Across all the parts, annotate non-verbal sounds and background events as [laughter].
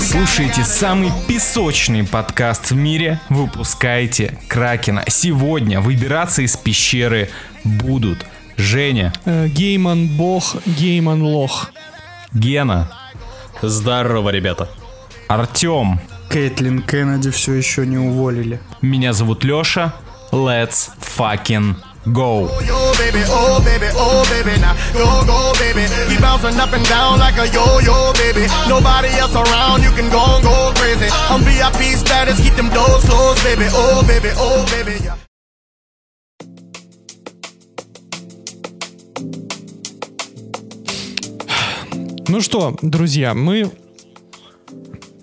слушаете самый песочный подкаст в мире. Выпускайте Кракена. Сегодня выбираться из пещеры будут Женя, Э, Гейман бог, Гейман лох. Гена, Здорово, ребята. Артем. Кэтлин Кеннеди все еще не уволили. Меня зовут Леша. Let's fucking go. Oh, oh, oh, oh. Ну что, друзья, мы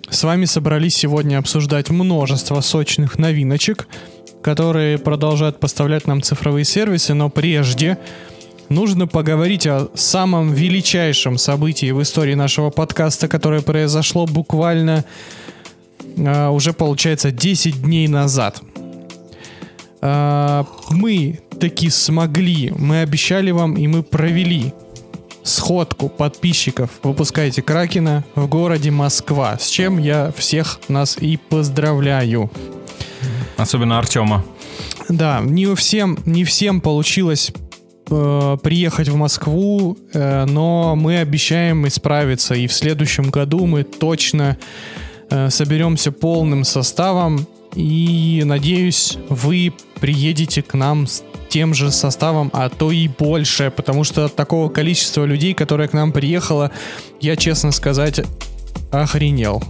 с вами собрались сегодня обсуждать множество сочных новиночек, которые продолжают поставлять нам цифровые сервисы, но прежде нужно поговорить о самом величайшем событии в истории нашего подкаста, которое произошло буквально а, уже, получается, 10 дней назад. А, мы таки смогли, мы обещали вам и мы провели сходку подписчиков «Выпускайте Кракена» в городе Москва, с чем я всех нас и поздравляю. Особенно Артема. Да, не всем, не всем получилось э, приехать в Москву, э, но мы обещаем исправиться, и в следующем году мы точно э, соберемся полным составом, и надеюсь, вы приедете к нам с тем же составом, а то и больше, потому что от такого количества людей, которое к нам приехало, я, честно сказать, охренел.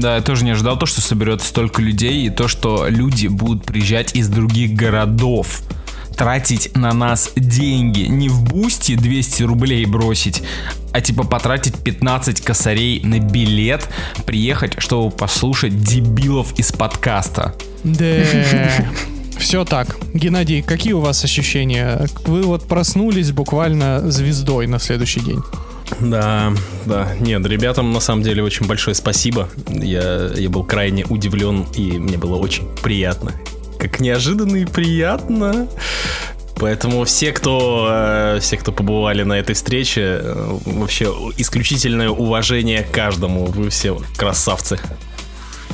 Да, я тоже не ожидал то, что соберется столько людей, и то, что люди будут приезжать из других городов. Тратить на нас деньги. Не в бусте 200 рублей бросить, а типа потратить 15 косарей на билет, приехать, чтобы послушать дебилов из подкаста. Да. [laughs] Все так. Геннадий, какие у вас ощущения? Вы вот проснулись буквально звездой на следующий день. Да, да. Нет, ребятам на самом деле очень большое спасибо. Я, я был крайне удивлен, и мне было очень приятно. Как неожиданно и приятно. Поэтому все, кто, э, все, кто побывали на этой встрече, э, вообще исключительное уважение каждому. Вы все красавцы.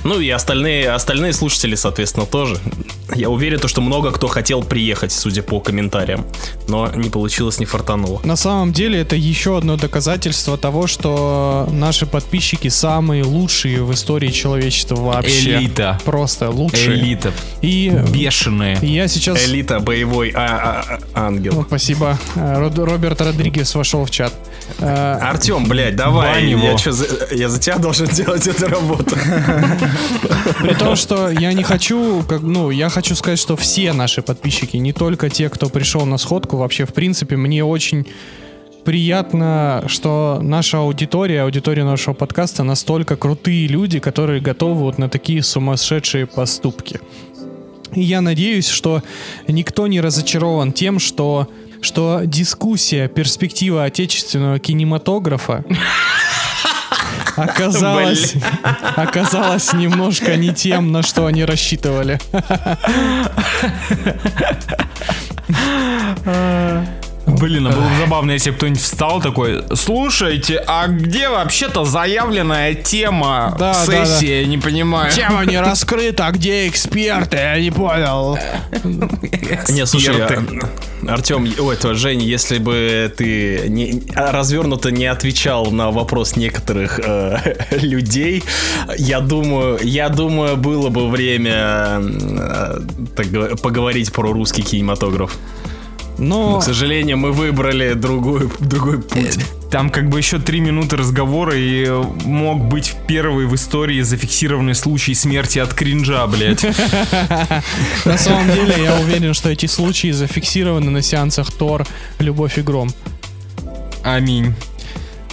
Ну и остальные, остальные слушатели, соответственно, тоже. Я уверен, то, что много кто хотел приехать, судя по комментариям. Но не получилось, не фартануло. На самом деле это еще одно доказательство того, что наши подписчики самые лучшие в истории человечества вообще. Элита. Просто лучшие. Элита. И Бешеные. я сейчас... Элита, боевой а- а- а- ангел. Ну, Спасибо. Э, Род- Роберт Родригес вошел в чат. Э, Артем, блядь, давай. Я, чё я за тебя должен [laughs] делать эту работу. При том, что я не хочу, как, ну, я хочу сказать, что все наши подписчики, не только те, кто пришел на сходку, вообще, в принципе, мне очень приятно, что наша аудитория, аудитория нашего подкаста настолько крутые люди, которые готовы вот на такие сумасшедшие поступки. И я надеюсь, что никто не разочарован тем, что, что дискуссия перспектива отечественного кинематографа оказалась, [laughs] оказалась немножко не тем, на что они рассчитывали. [laughs] Блин, а было бы забавно, если бы кто-нибудь встал такой, слушайте, а где вообще-то заявленная тема Да, да, сессии, я не понимаю. Тема не раскрыта, а где эксперты? Я не понял. Не, слушай, а, Артем, ой, это Жень, если бы ты не, а, развернуто не отвечал на вопрос некоторых э, [laughs] людей, я думаю, я думаю, было бы время э, так поговорить про русский кинематограф. Но, Но к сожалению, мы выбрали другой, другой путь. Там как бы еще три минуты разговора и э, мог быть первый в истории зафиксированный случай смерти от кринжа, блядь. [laughs] на самом деле я уверен, что эти случаи зафиксированы на сеансах Тор, Любовь и Гром. Аминь.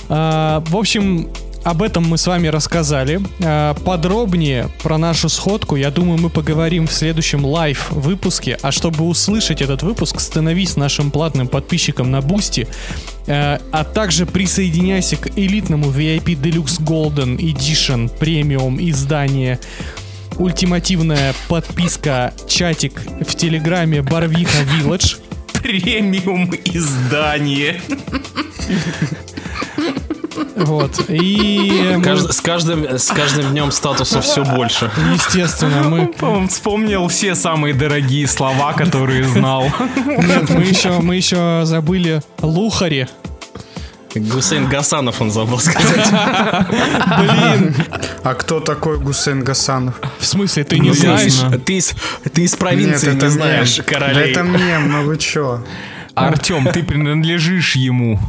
А, в общем, об этом мы с вами рассказали. А, подробнее про нашу сходку, я думаю, мы поговорим в следующем live выпуске. А чтобы услышать этот выпуск, становись нашим платным подписчиком на Бусти. А, а также присоединяйся к элитному VIP Deluxe Golden Edition премиум издание ультимативная подписка чатик в телеграме Барвиха Village. Премиум издание. [laughs] Вот. И, мы, Кажд- с, каждым, с каждым днем статуса все больше. естественно, мы... [laughs] Он вспомнил все самые дорогие слова, которые знал. Нет, мы еще, мы еще забыли Лухари. Гусейн Гасанов он забыл сказать. [laughs] Блин, А кто такой Гусейн Гасанов? в смысле, ты не Ну, знаешь? Ты из, ты из провинции Нет, это не знаешь мем. королей. Да это мем, ну вы чё? Артем, ты принадлежишь ему.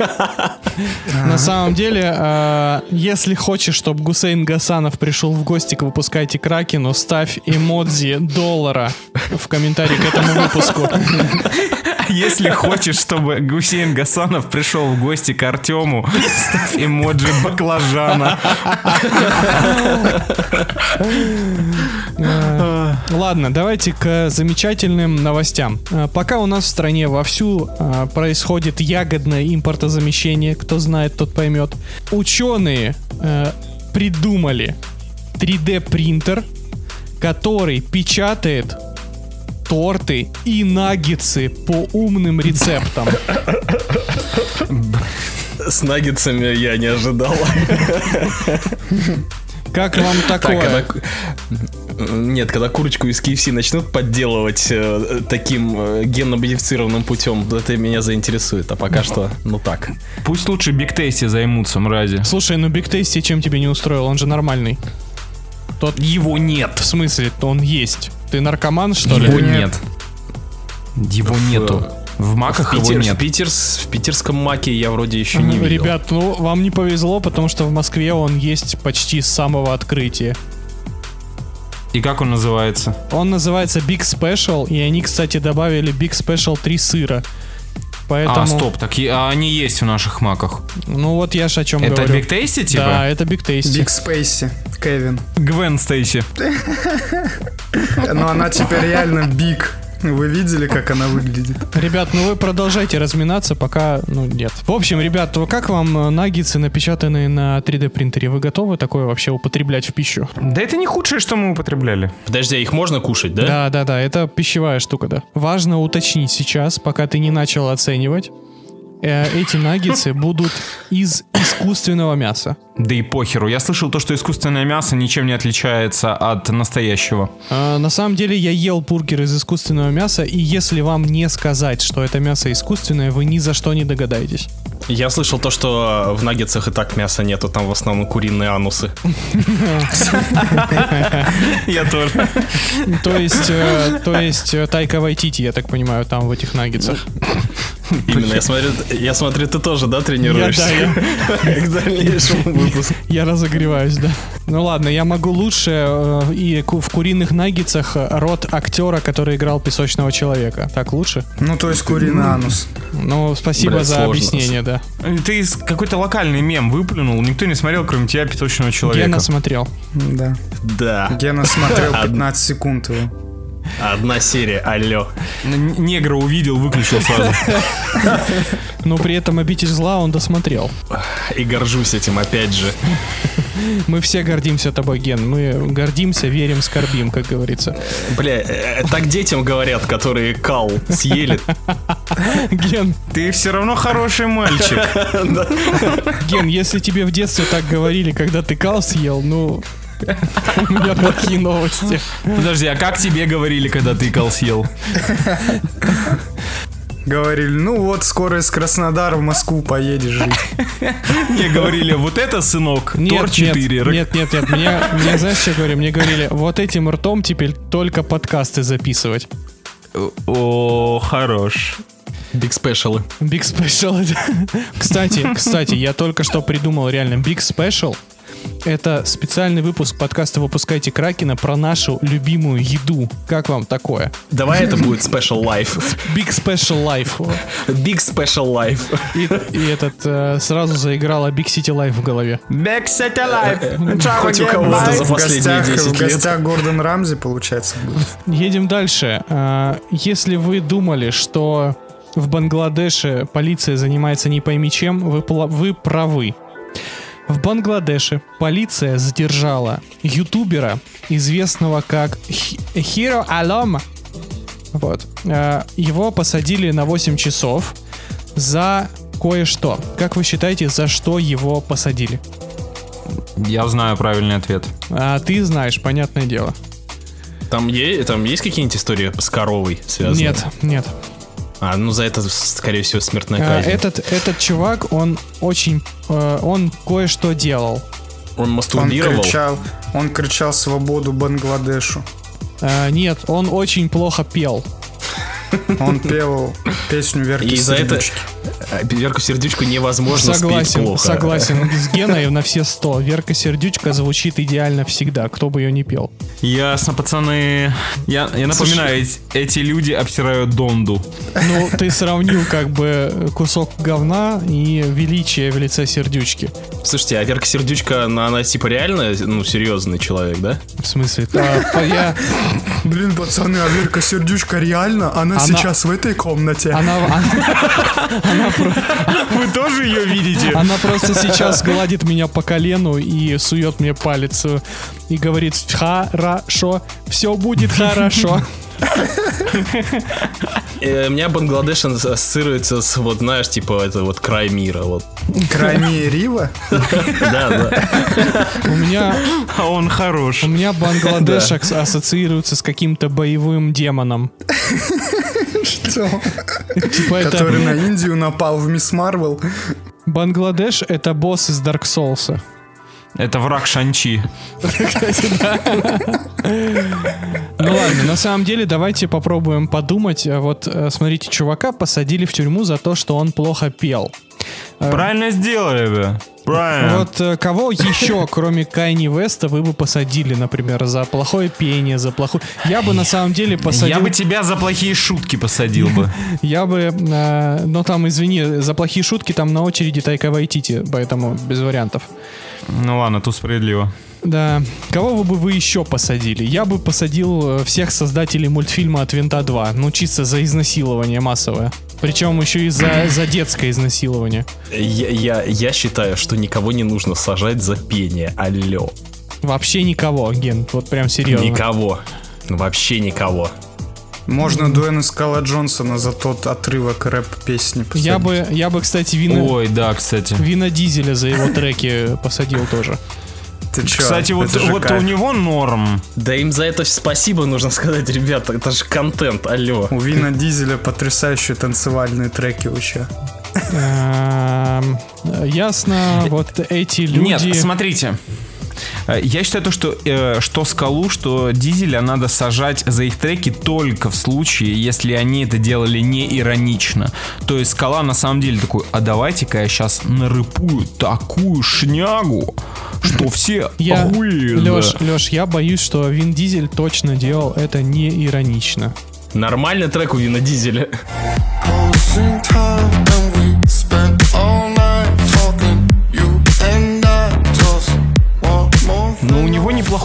[laughs] На самом деле, э, если хочешь, чтобы Гусейн Гасанов пришел в гости к выпускайте Кракену, ставь эмодзи доллара в комментарии к этому выпуску. [laughs] Если хочешь, чтобы Гусейн Гасанов пришел в гости к Артему, ставь эмоджи баклажана. Э, Ладно, давайте к замечательным новостям. Пока у нас в стране вовсю происходит ягодное импортозамещение, кто знает, тот поймет. Ученые э, придумали 3D принтер, который печатает торты и наггетсы по умным рецептам. С наггетсами я не ожидал. Как вам Так, такое? когда... Нет, когда курочку из KFC начнут подделывать э, таким э, генно-модифицированным путем, это меня заинтересует. А пока что, ну так. Пусть лучше Big Tasty займутся, мрази. Слушай, ну Big Tasty чем тебе не устроил? Он же нормальный. Тот Его нет. в смысле, он есть. Ты наркоман, что ли? Его нет. Его В, нету. В маках В, его Питер- в нет. Питерс- в питерском маке я вроде еще не видел. Ребят, ну вам не повезло, потому что в Москве он есть почти с самого открытия. И как он называется? Он называется Big Special, и они, кстати, добавили Big Special 3 сыра. Поэтому, А, стоп, так и- а они есть в наших маках. ну вот я ж о чем Это говорю. Big Tasty, типа? Да, это Big Tasty. Big Спейси, Кевин. Гвен Стейси. Но она теперь реально big. Вы видели, как она выглядит? Ребят, ну вы продолжайте разминаться, пока, ну, нет. В общем, ребят, то как вам э, наггетсы, напечатанные на 3D принтере? Вы готовы такое вообще употреблять в пищу? Да это не худшее, что мы употребляли. Подожди, а их можно кушать, да? Да, да, да, это пищевая штука, да. Важно уточнить сейчас, пока ты не начал оценивать. Э, Эти наггетсы будут из искусственного мяса. Да и похеру. Я слышал то, что искусственное мясо ничем не отличается от настоящего. А, На самом деле я ел бургер из искусственного мяса, и если вам не сказать, что это мясо искусственное, вы ни за что не догадаетесь. Я слышал то, что в наггетсах и так мяса нету, там в основном куриные анусы. [laughs] Я тоже. То есть, э, то есть э, Тайка Вайтити, я так понимаю, там в этих наггетсах. Именно, я смотрю, я смотрю, ты тоже, да, тренируешься? Я- да, [laughs] К дальнейшему выпуску. Я разогреваюсь, да. Ну ладно, я могу лучше э, и в куриных наггетсах э, рот актера, который играл песочного человека. Так лучше? Ну, то есть куриный анус. Ну, спасибо Блядь, за объяснение, да. Ты из какой-то локальный мем выплюнул, никто не смотрел, кроме тебя, песочного человека. Гена смотрел. Да. Да, Гена смотрел [laughs] 15 секунд его. Одна серия, алло. Негра увидел, выключил сразу. Но при этом обитель зла он досмотрел. И горжусь этим, опять же. Мы все гордимся тобой, Ген. Мы гордимся, верим, скорбим, как говорится. Бля, э, так детям говорят, которые кал съели. Ген, Ты все равно хороший мальчик. [laughs] Ген, если тебе в детстве так говорили, когда ты кал съел, ну... У меня плохие новости. Подожди, а как тебе говорили, когда ты кал съел? Говорили, ну вот, скоро из Краснодара в Москву поедешь жить. Мне говорили, вот это, сынок, Нет, Тор нет, 4. нет, нет, нет, мне, мне знаешь, что говорили? Мне говорили, вот этим ртом теперь только подкасты записывать. О, хорош. Биг спешалы. Big Special. это- Кстати, кстати, я только что придумал реально Big Special. Это специальный выпуск подкаста «Выпускайте Кракена» про нашу любимую еду. Как вам такое? Давай это будет special life. Big Special Life. Big special life. И, и этот э, сразу заиграла Big City Life в голове. Back set alive. Хоть у кого-то за В последние гостях, 10 в лет. гостях Гордон Рамзи, получается, будет. Едем дальше. А, Если вы думали, что в Бангладеше полиция занимается не пойми чем, вы, вы правы. В Бангладеше полиция задержала ютубера, известного как Хи- Хиро Алом. Вот. А, Его посадили на 8 часов за кое-что. Как вы считаете, за что его посадили? Я знаю правильный ответ. А ты знаешь, понятное дело. Там, е- там есть какие-нибудь истории с коровой связанные? Нет, нет. А, ну за это, скорее всего, смертная А, казнь. этот, этот чувак, он очень... э, он кое-что делал. Он Он мастурбировал. кричал, он кричал свободу Бангладешу. А, нет, он очень плохо пел. Он пел песню Верки И за это Сердючки. а, Верку сердючку невозможно спеть согласен, плохо. согласен. [laughs] С Геной на все сто. Верка Сердючка звучит идеально всегда, кто бы ее не пел. Ясно, пацаны. Я, я напоминаю, эти, эти люди обсирают Донду. Ну, ты сравнил как бы кусок говна и величие в лице Сердючки. Слушайте, а Верка сердючка, она, она типа реально, ну, серьезный человек, да? В смысле? а, я, Блин, пацаны, а Верка Сердючка реально? Она, Она- сейчас в этой комнате. она, она, Вы тоже ее видите? она просто сейчас гладит меня по колену и сует мне палец э, и говорит «Хорошо, все будет хорошо». Э, у меня Бангладеш ассоциируется с, вот, знаешь, типа, это вот край мира, вот. Крайне Рива? Да, да. У меня, А он хорош. у меня Бангладеш ас- ассоциируется с каким-то боевым демоном. Что? Типа Который на Индию напал в Мисс Марвел. Бангладеш это босс из Dark Souls. Это враг Шанчи. Ну ладно, на самом деле давайте попробуем подумать. Вот э, смотрите, чувака посадили в тюрьму за то, что он плохо пел. Правильно сделали бы. Правильно. Вот э, кого еще, [laughs] кроме Кайни Веста, вы бы посадили, например, за плохое пение, за плохую... Я бы на самом деле посадил... Я бы тебя за плохие шутки посадил бы. [laughs] Я бы... э, но там, извини, за плохие шутки там на очереди Тайка Вайтити, поэтому без вариантов. Ну ладно, тут справедливо. Да. Кого бы вы еще посадили? Я бы посадил э, всех создателей мультфильма от Винта 2. Ну, чисто за изнасилование массовое. Причем еще и за, за детское изнасилование. Я, я, я считаю, что никого не нужно сажать за пение. Алло. Вообще никого, Ген. Вот прям серьезно. Никого. Вообще никого. Можно Дуэна Скала Джонсона за тот отрывок рэп-песни посадить. Я бы, я бы, кстати, Вина, Ой, да, кстати. Вина Дизеля за его треки посадил тоже. Ты чё? Кстати, вот, вот кайф. у него норм. Да им за это спасибо нужно сказать, ребята. Это же контент, алло. У Вина Дизеля потрясающие танцевальные треки вообще. Эм, Ясно, вот эти люди... Нет, смотрите. Э, Я считаю то, что, э, что скалу, что дизеля надо сажать за их треки только в случае, если они это делали не иронично. То есть скала на самом деле такой, а давайте-ка я сейчас нарыпую такую шнягу, что [laughs] все Я, охуеют, Леш, да». Леш, я боюсь, что Вин Дизель точно делал это не иронично. Нормальный трек у Вина Дизеля. Closing time and we spent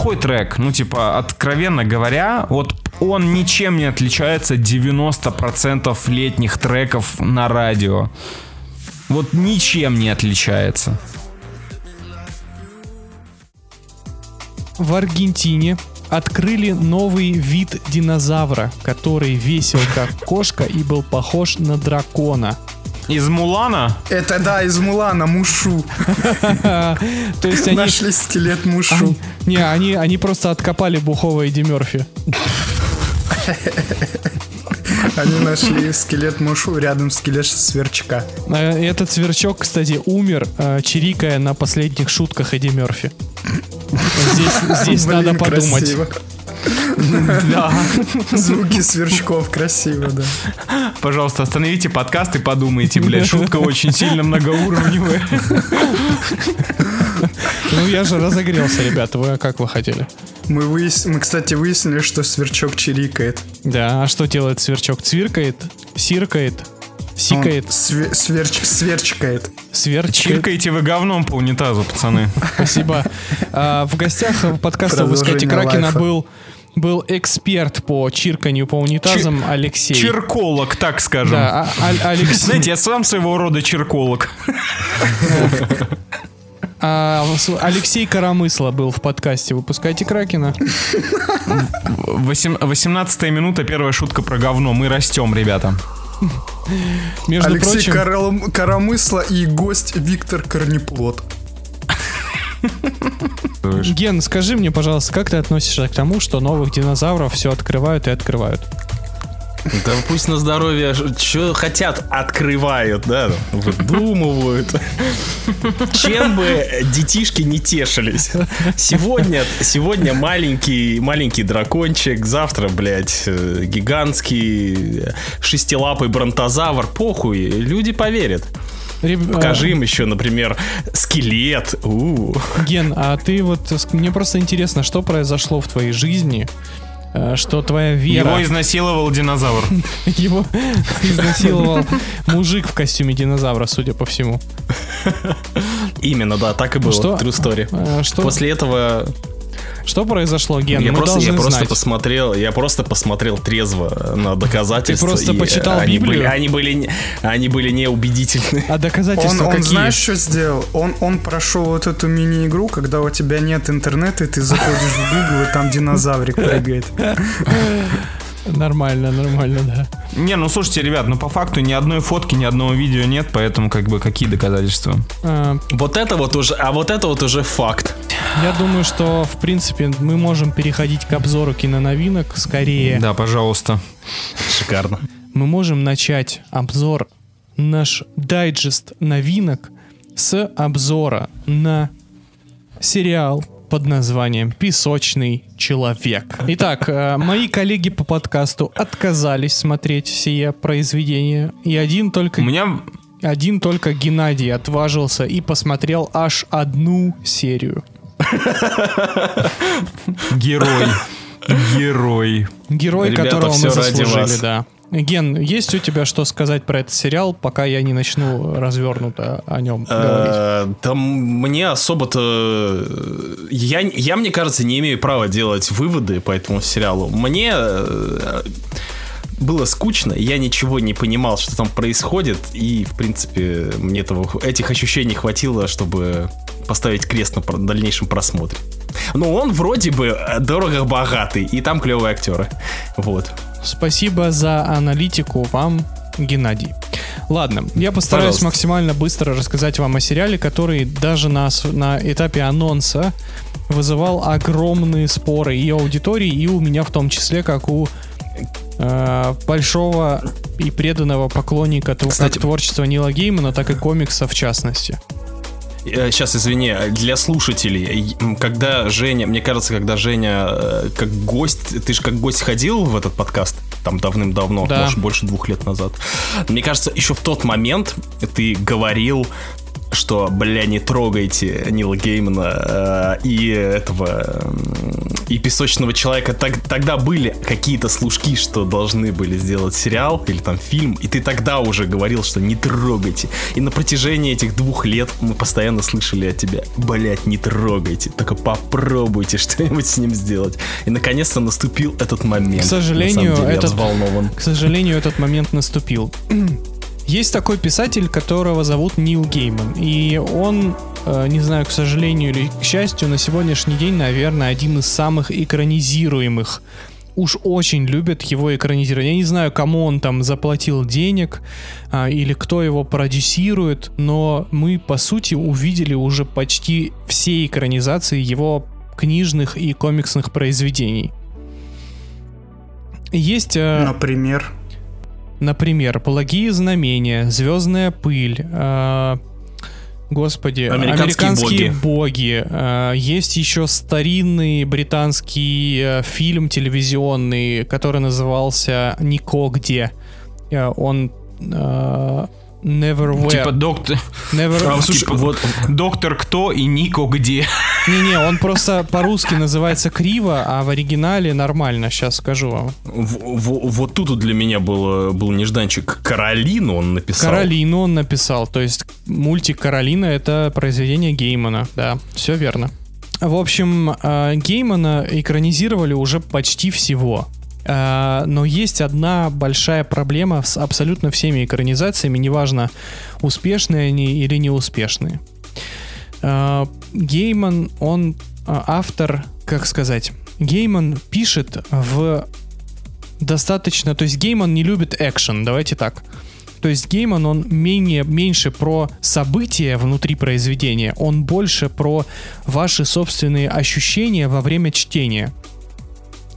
неплохой трек. Ну, типа, откровенно говоря, вот он ничем не отличается от 90% летних треков на радио. Вот ничем не отличается. В Аргентине открыли новый вид динозавра, который весил как кошка и был похож на дракона. Из Мулана? Это да, из Мулана, Мушу. [laughs] То есть они... Нашли скелет Мушу. Не, они, они просто откопали бухого Эдди Мерфи. Они нашли скелет Мушу рядом с скелет сверчка. Э, Этот сверчок, кстати, умер, э, чирикая на последних шутках Эдди Мерфи. Здесь, здесь Блин, надо подумать. красиво. Да. Звуки сверчков красиво, да. Пожалуйста, остановите подкаст и подумайте, блядь, шутка очень сильно многоуровневая. Ну я же разогрелся, ребята. Вы как вы хотели? Мы, выяс... Мы, кстати, выяснили, что сверчок чирикает. Да, а что делает сверчок? Цвиркает, сиркает, сикает, Он све- сверч... сверчкает. сверчкает. Чиркаете вы говном по унитазу, пацаны. Спасибо. А, в гостях подкаста «Выскайте Продолжение Кракена» был был эксперт по чирканью по унитазам Алексей. Черколог, так скажем. Да, а- а- Алексей. Знаете, я сам своего рода черколог. А, Алексей Коромысло был в подкасте «Выпускайте Кракена». Восем- 18 минута, первая шутка про говно. Мы растем, ребята. Между Алексей прочим, Коромысло и гость Виктор Корнеплод. Ген, скажи мне, пожалуйста, как ты относишься к тому, что новых динозавров все открывают и открывают? Да пусть на здоровье, что хотят, открывают, да, выдумывают. Чем бы детишки не тешились. Сегодня, сегодня маленький, маленький дракончик, завтра, блядь, э, гигантский шестилапый бронтозавр. Похуй, люди поверят. Реб- Покажи им еще, например, скелет. У. а, Ген, а ты вот, мне просто интересно, что произошло в твоей жизни, э, что твоя вера... Его изнасиловал динозавр. [laughs] Его изнасиловал мужик в костюме динозавра, судя по всему. Именно, да, так и было. Что? True story. А, Что, После этого что произошло, Ген? я Мы просто, я просто знать. посмотрел, я просто посмотрел трезво на доказательства. Ты просто и почитал они Библию? Были, они были, не- они были неубедительны. А Он, доказательства он какие? знаешь, что сделал? Он, он прошел вот эту мини-игру, когда у тебя нет интернета, и ты заходишь в Google, и там динозаврик прыгает. Нормально, нормально, да. Не, ну слушайте, ребят, ну по факту ни одной фотки, ни одного видео нет, поэтому как бы какие доказательства? А, Вот это вот уже, а вот это вот уже факт. Я думаю, что, в принципе, мы можем переходить к обзору киноновинок скорее. Да, пожалуйста. Шикарно. Мы можем начать обзор, наш дайджест новинок с обзора на сериал под названием «Песочный человек». Итак, э, мои коллеги по подкасту отказались смотреть сие произведение, и один только У меня Один только Геннадий отважился и посмотрел аж одну серию. герой. [laughs] Герой. Герой, Ребята, которого мы заслужили, да. Ген, есть у тебя что сказать про этот сериал, пока я не начну развернуто о нем говорить? Э, Там мне особо-то... Я, я, мне кажется, не имею права делать выводы по этому сериалу. Мне э, было скучно, я ничего не понимал, что там происходит, и, в принципе, мне этого, этих ощущений хватило, чтобы поставить крест на дальнейшем просмотре. Но он вроде бы э, дорого-богатый, и там клевые актеры. Вот. Спасибо за аналитику вам, Геннадий. Ладно, я постараюсь Пожалуйста. максимально быстро рассказать вам о сериале, который даже на, на этапе анонса вызывал огромные споры и аудитории, и у меня в том числе, как у э, большого и преданного поклонника Кстати- как творчества Нила Геймана, так и комикса в частности. Сейчас, извини, для слушателей, когда Женя, мне кажется, когда Женя э, как гость, ты же как гость ходил в этот подкаст, там давным-давно, Да. может, больше двух лет назад. Мне кажется, еще в тот момент ты говорил, что, бля, не трогайте Нила Геймана э, и этого, и Песочного Человека. Так- тогда были какие-то служки, что должны были сделать сериал или там фильм, и ты тогда уже говорил, что не трогайте. И на протяжении этих двух лет мы постоянно слышали от тебя, блять, не трогайте, только попробуйте [laughs] что-нибудь с ним сделать. И наконец-то наступил этот момент. К сожалению, деле, этот- взволнован. К сожалению, этот момент наступил. Есть такой писатель, которого зовут Нил Гейман. И он, э, не знаю, к сожалению или к счастью, на сегодняшний день, наверное, один из самых экранизируемых. Уж очень любят его экранизировать. Я не знаю, кому он там заплатил денег а, или кто его продюсирует, но мы, по сути, увидели уже почти все экранизации его книжных и комиксных произведений. Есть э, Например. Например, «Благие знамения», «Звездная пыль», э, господи, Американские «Американские боги». э, есть еще старинный британский э, фильм телевизионный, который назывался «Нико где». Э, он Neverwhere. Типа доктор... Never... А, слушай, Типа, вот Доктор кто и Нико где? Не-не, он просто по-русски называется криво, а в оригинале нормально, сейчас скажу вам. В- в- вот тут для меня было, был нежданчик. Каролину он написал. Каролину он написал, то есть мультик Каролина это произведение Геймана, да, все верно. В общем, э, Геймана экранизировали уже почти всего. Э, Но есть одна большая проблема с абсолютно всеми экранизациями, неважно, успешные они или неуспешные. Э, Гейман, он э, автор, как сказать, Гейман пишет в достаточно, то есть Гейман не любит экшен, давайте так. То есть Гейман, он менее, меньше про события внутри произведения, он больше про ваши собственные ощущения во время чтения.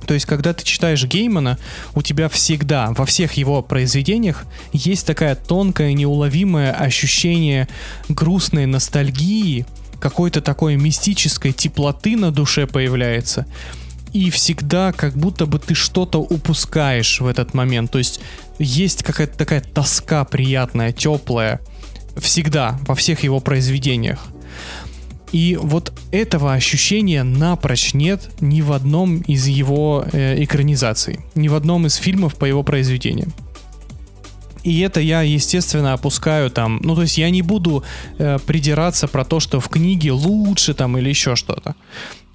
То есть, когда ты читаешь Геймана, у тебя всегда, во всех его произведениях, есть такая тонкое, неуловимое ощущение грустной ностальгии, какой-то такой мистической теплоты на душе появляется. И всегда как будто бы ты что-то упускаешь в этот момент. То есть есть какая-то такая тоска приятная, теплая. Всегда, во всех его произведениях. И вот этого ощущения напрочь нет ни в одном из его э, экранизаций, ни в одном из фильмов по его произведениям. И это я, естественно, опускаю там. Ну, то есть я не буду э, придираться про то, что в книге лучше там или еще что-то.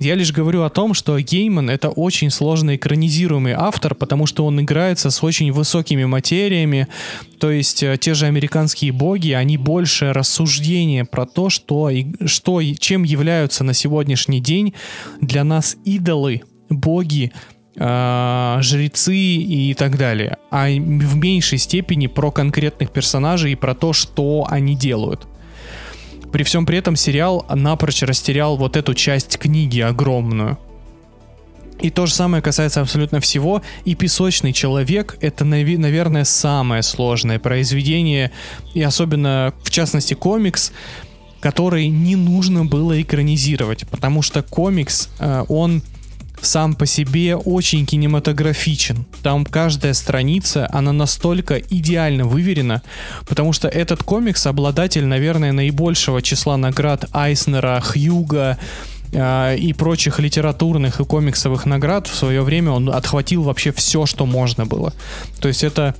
Я лишь говорю о том, что Гейман это очень сложно экранизируемый автор, потому что он играется с очень высокими материями. То есть э, те же американские боги, они больше рассуждения про то, что, и, что и чем являются на сегодняшний день для нас идолы, боги, э, жрецы и так далее, а в меньшей степени про конкретных персонажей и про то, что они делают. При всем при этом сериал напрочь растерял вот эту часть книги огромную. И то же самое касается абсолютно всего. И «Песочный человек» — это, наверное, самое сложное произведение, и особенно, в частности, комикс, который не нужно было экранизировать, потому что комикс, э, он сам по себе очень кинематографичен. Там каждая страница, она настолько идеально выверена, потому что этот комикс обладатель, наверное, наибольшего числа наград Айснера, Хьюга, э, и прочих литературных и комиксовых наград в свое время он отхватил вообще все, что можно было. То есть это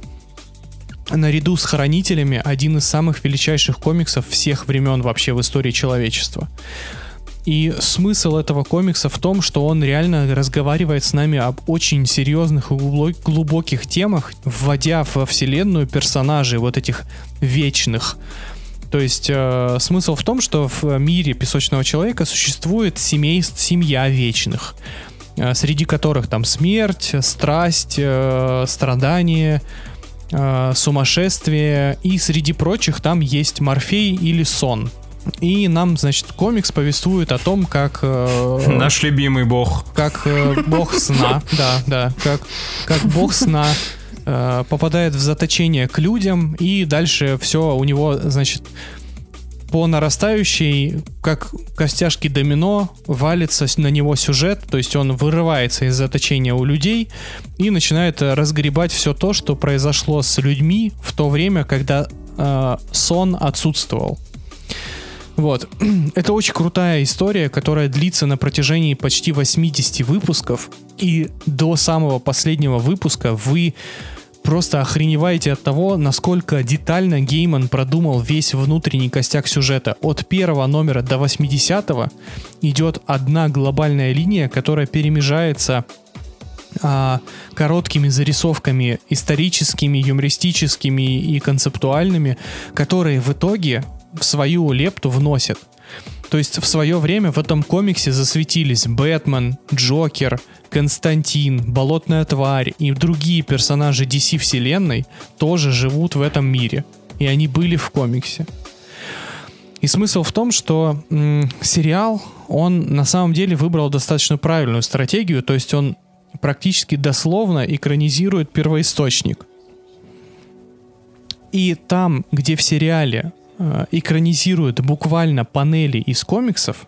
наряду с Хранителями один из самых величайших комиксов всех времен вообще в истории человечества. И смысл этого комикса в том, что он реально разговаривает с нами об очень серьезных и глубо- глубоких темах, вводя во вселенную персонажей вот этих вечных. То есть э, смысл в том, что в мире песочного человека существует семейств, семья вечных, э, среди которых там смерть, страсть, э, страдания, э, сумасшествие, и среди прочих там есть Морфей или сон. И нам, значит, комикс повествует о том, как... э, Наш любимый бог. как э, бог сна, да, да, как, как бог сна э, попадает в заточение к людям, и дальше все у него, значит, по нарастающей, как костяшки домино, валится на него сюжет, то есть он вырывается из заточения у людей и начинает разгребать все то, что произошло с людьми в то время, когда э, сон отсутствовал. Вот. [clears throat] Это очень крутая история, которая длится на протяжении почти 80 выпусков. И до самого последнего выпуска вы просто охреневаете от того, насколько детально Гейман продумал весь внутренний костяк сюжета. От первого номера до 80 идет одна глобальная линия, которая перемежается а, короткими зарисовками историческими, юмористическими и концептуальными, которые в итоге свою лепту вносят. То есть в свое время в этом комиксе засветились Бэтмен, Джокер, Константин, Болотная тварь и другие персонажи DC вселенной тоже живут в этом мире. И они были в комиксе. И смысл в том, что м, сериал, он на самом деле выбрал достаточно правильную стратегию, то есть он практически дословно экранизирует первоисточник. И там, где в сериале э, экранизируют буквально панели из комиксов,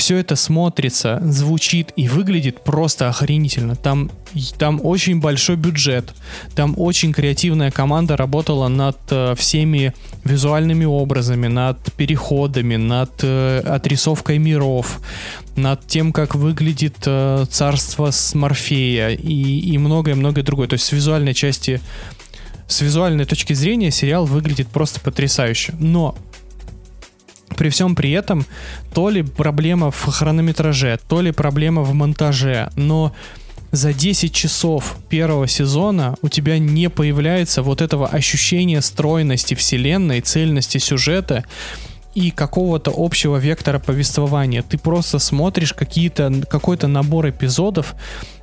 все это смотрится, звучит и выглядит просто охренительно. Там, там очень большой бюджет, там очень креативная команда работала над э, всеми визуальными образами, над переходами, над э, отрисовкой миров, над тем, как выглядит э, царство с Морфея и многое-многое другое. То есть с визуальной части, с визуальной точки зрения сериал выглядит просто потрясающе. Но при всем при этом то ли проблема в хронометраже, то ли проблема в монтаже, но за 10 часов первого сезона у тебя не появляется вот этого ощущения стройности вселенной, цельности сюжета и какого-то общего вектора повествования. Ты просто смотришь какие-то, какой-то набор эпизодов,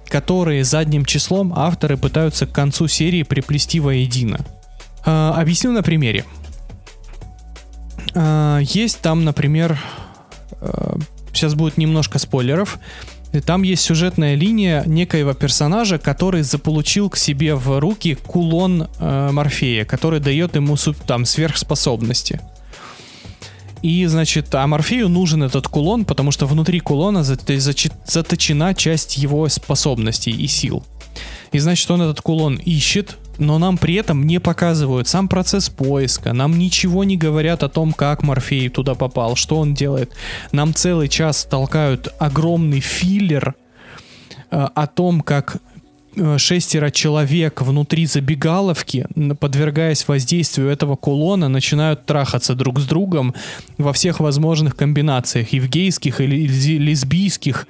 которые задним числом авторы пытаются к концу серии приплести воедино. А, объясню на примере. А, есть там, например, а, сейчас будет немножко спойлеров. Там есть сюжетная линия некоего персонажа, который заполучил к себе в руки кулон э, Морфея, который дает ему там сверхспособности. И, значит, а Морфею нужен этот кулон, потому что внутри кулона заточена часть его способностей и сил. И, значит, он этот кулон ищет, но нам при этом не показывают сам процесс поиска, нам ничего не говорят о том, как Морфей туда попал, что он делает. Нам целый час толкают огромный филлер э, о том, как шестеро человек внутри забегаловки, подвергаясь воздействию этого кулона, начинают трахаться друг с другом во всех возможных комбинациях, и в гейских, и лез- лесбийских,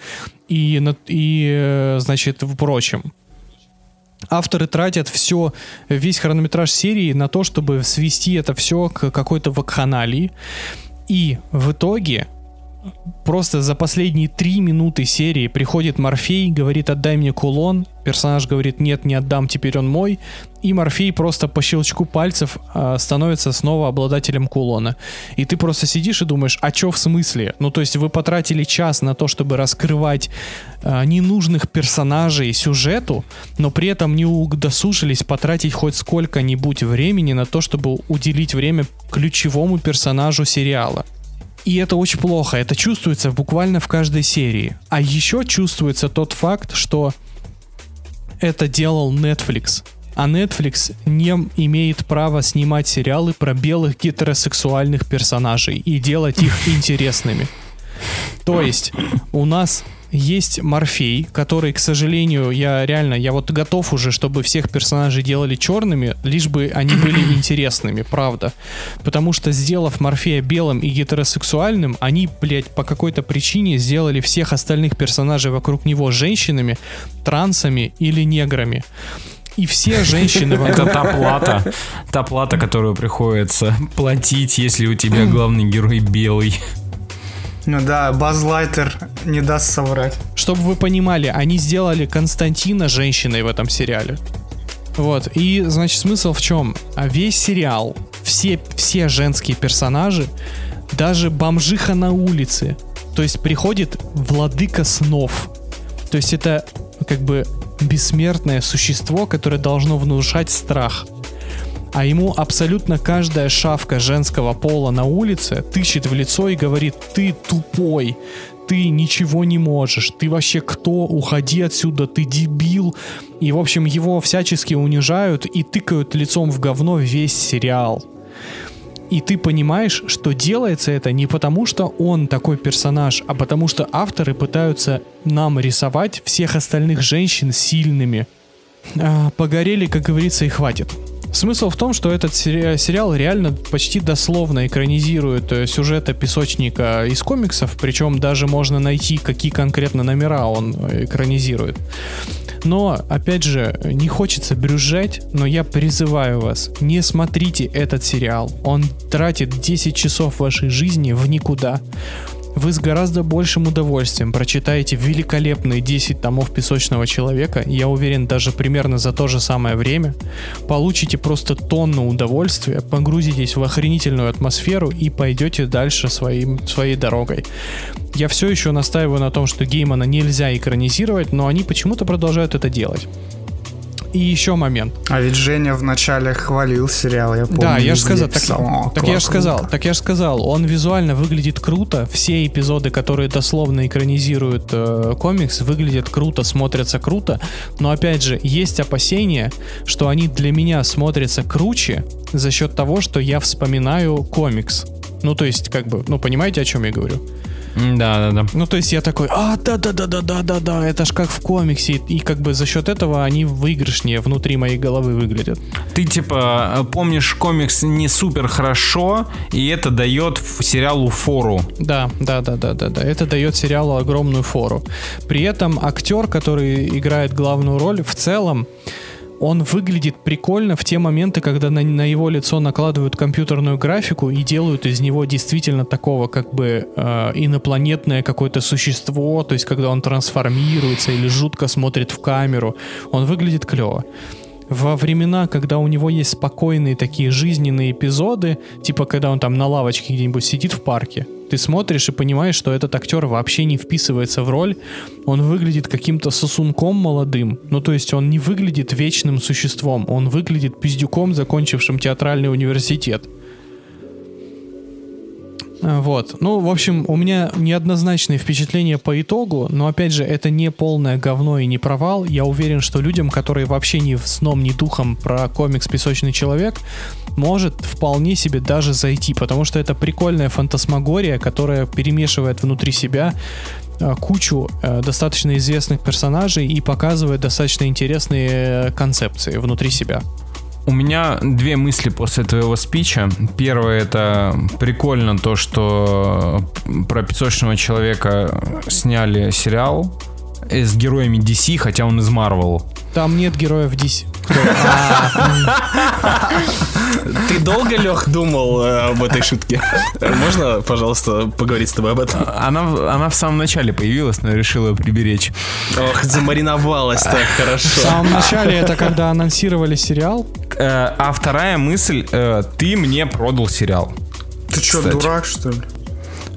и, и э, значит, в прочем. Авторы тратят все, весь хронометраж серии на то, чтобы свести это все к какой-то вакханалии. И в итоге просто за последние три минуты серии приходит Морфей, говорит, отдай мне кулон. Персонаж говорит, нет, не отдам, теперь он мой. И Морфей просто по щелчку пальцев а, становится снова обладателем кулона. И ты просто сидишь и думаешь, а чё в смысле? Ну, то есть вы потратили час на то, чтобы раскрывать а, ненужных персонажей сюжету, но при этом не удосужились потратить хоть сколько-нибудь времени на то, чтобы уделить время ключевому персонажу сериала. И это очень плохо. Это чувствуется буквально в каждой серии. А еще чувствуется тот факт, что это делал Netflix. А Netflix не имеет права снимать сериалы про белых гетеросексуальных персонажей и делать их [laughs] интересными. То есть у нас есть Морфей, который, к сожалению, я реально, я вот готов уже, чтобы всех персонажей делали черными, лишь бы они [clears throat] были интересными, правда. Потому что, сделав Морфея белым и гетеросексуальным, они, блядь, по какой-то причине сделали всех остальных персонажей вокруг него женщинами, трансами или неграми. И все женщины [laughs] Это вокруг... та плата, та плата, которую приходится платить, если у тебя [clears throat] главный герой белый. Да, Базлайтер не даст соврать. Чтобы вы понимали, они сделали Константина женщиной в этом сериале. Вот, и, значит, смысл в чем? А весь сериал, все, все женские персонажи, даже бомжиха на улице, то есть приходит владыка снов. То есть это как бы бессмертное существо, которое должно внушать страх. А ему абсолютно каждая шавка женского пола на улице тычет в лицо и говорит, ты тупой, ты ничего не можешь, ты вообще кто, уходи отсюда, ты дебил. И, в общем, его всячески унижают и тыкают лицом в говно весь сериал. И ты понимаешь, что делается это не потому, что он такой персонаж, а потому что авторы пытаются нам рисовать всех остальных женщин сильными. А, погорели, как говорится, и хватит. Смысл в том, что этот сери- сериал реально почти дословно экранизирует э, сюжета песочника из комиксов, причем даже можно найти, какие конкретно номера он э, экранизирует. Но, опять же, не хочется брюзжать, но я призываю вас, не смотрите этот сериал. Он тратит 10 часов вашей жизни в никуда. Вы с гораздо большим удовольствием прочитаете великолепные 10 томов «Песочного человека», я уверен, даже примерно за то же самое время, получите просто тонну удовольствия, погрузитесь в охренительную атмосферу и пойдете дальше своим, своей дорогой. Я все еще настаиваю на том, что Геймана нельзя экранизировать, но они почему-то продолжают это делать. И еще момент. А ведь Женя вначале хвалил сериал, я помню. Да, я же сказал, так, писал, «О, так я же сказал, круто». так я же сказал, он визуально выглядит круто, все эпизоды, которые дословно экранизируют э, комикс, выглядят круто, смотрятся круто, но опять же, есть опасения, что они для меня смотрятся круче за счет того, что я вспоминаю комикс. Ну, то есть, как бы, ну, понимаете, о чем я говорю? Да, да, да. Ну, то есть я такой, а, да-да-да-да-да-да-да, это ж как в комиксе, и как бы за счет этого они выигрышнее внутри моей головы выглядят. Ты типа помнишь комикс не супер хорошо, и это дает сериалу фору. Да, да, да, да, да, да. Это дает сериалу огромную фору. При этом актер, который играет главную роль, в целом он выглядит прикольно в те моменты, когда на, на его лицо накладывают компьютерную графику и делают из него действительно такого как бы э, инопланетное какое-то существо, то есть когда он трансформируется или жутко смотрит в камеру, он выглядит клево. во времена, когда у него есть спокойные такие жизненные эпизоды, типа когда он там на лавочке где-нибудь сидит в парке, ты смотришь и понимаешь, что этот актер вообще не вписывается в роль, он выглядит каким-то сосунком молодым, ну то есть он не выглядит вечным существом, он выглядит пиздюком, закончившим театральный университет. А, Вот. Ну, в общем, у меня неоднозначные впечатления по итогу, но опять же, это не полное говно и не провал. Я уверен, что людям, которые вообще ни сном, ни духом про комикс «Песочный человек», может вполне себе даже зайти, потому что это прикольная фантасмагория, которая перемешивает внутри себя а, кучу э, достаточно известных персонажей и показывает достаточно интересные э, концепции внутри себя. У меня две мысли после твоего спича. Первое это прикольно то, что про песочного человека сняли сериал с героями DC, хотя он из Marvel. Там нет героев DC. Ты долго, Лех, думал э, об этой шутке? Можно, пожалуйста, поговорить с тобой об этом? Она, в- она в самом начале появилась, но я решил ее приберечь. Ох, замариновалась так В хорошо. самом начале это когда анонсировали сериал. Э, а вторая мысль, э, ты мне продал сериал. Ты что, дурак, что ли?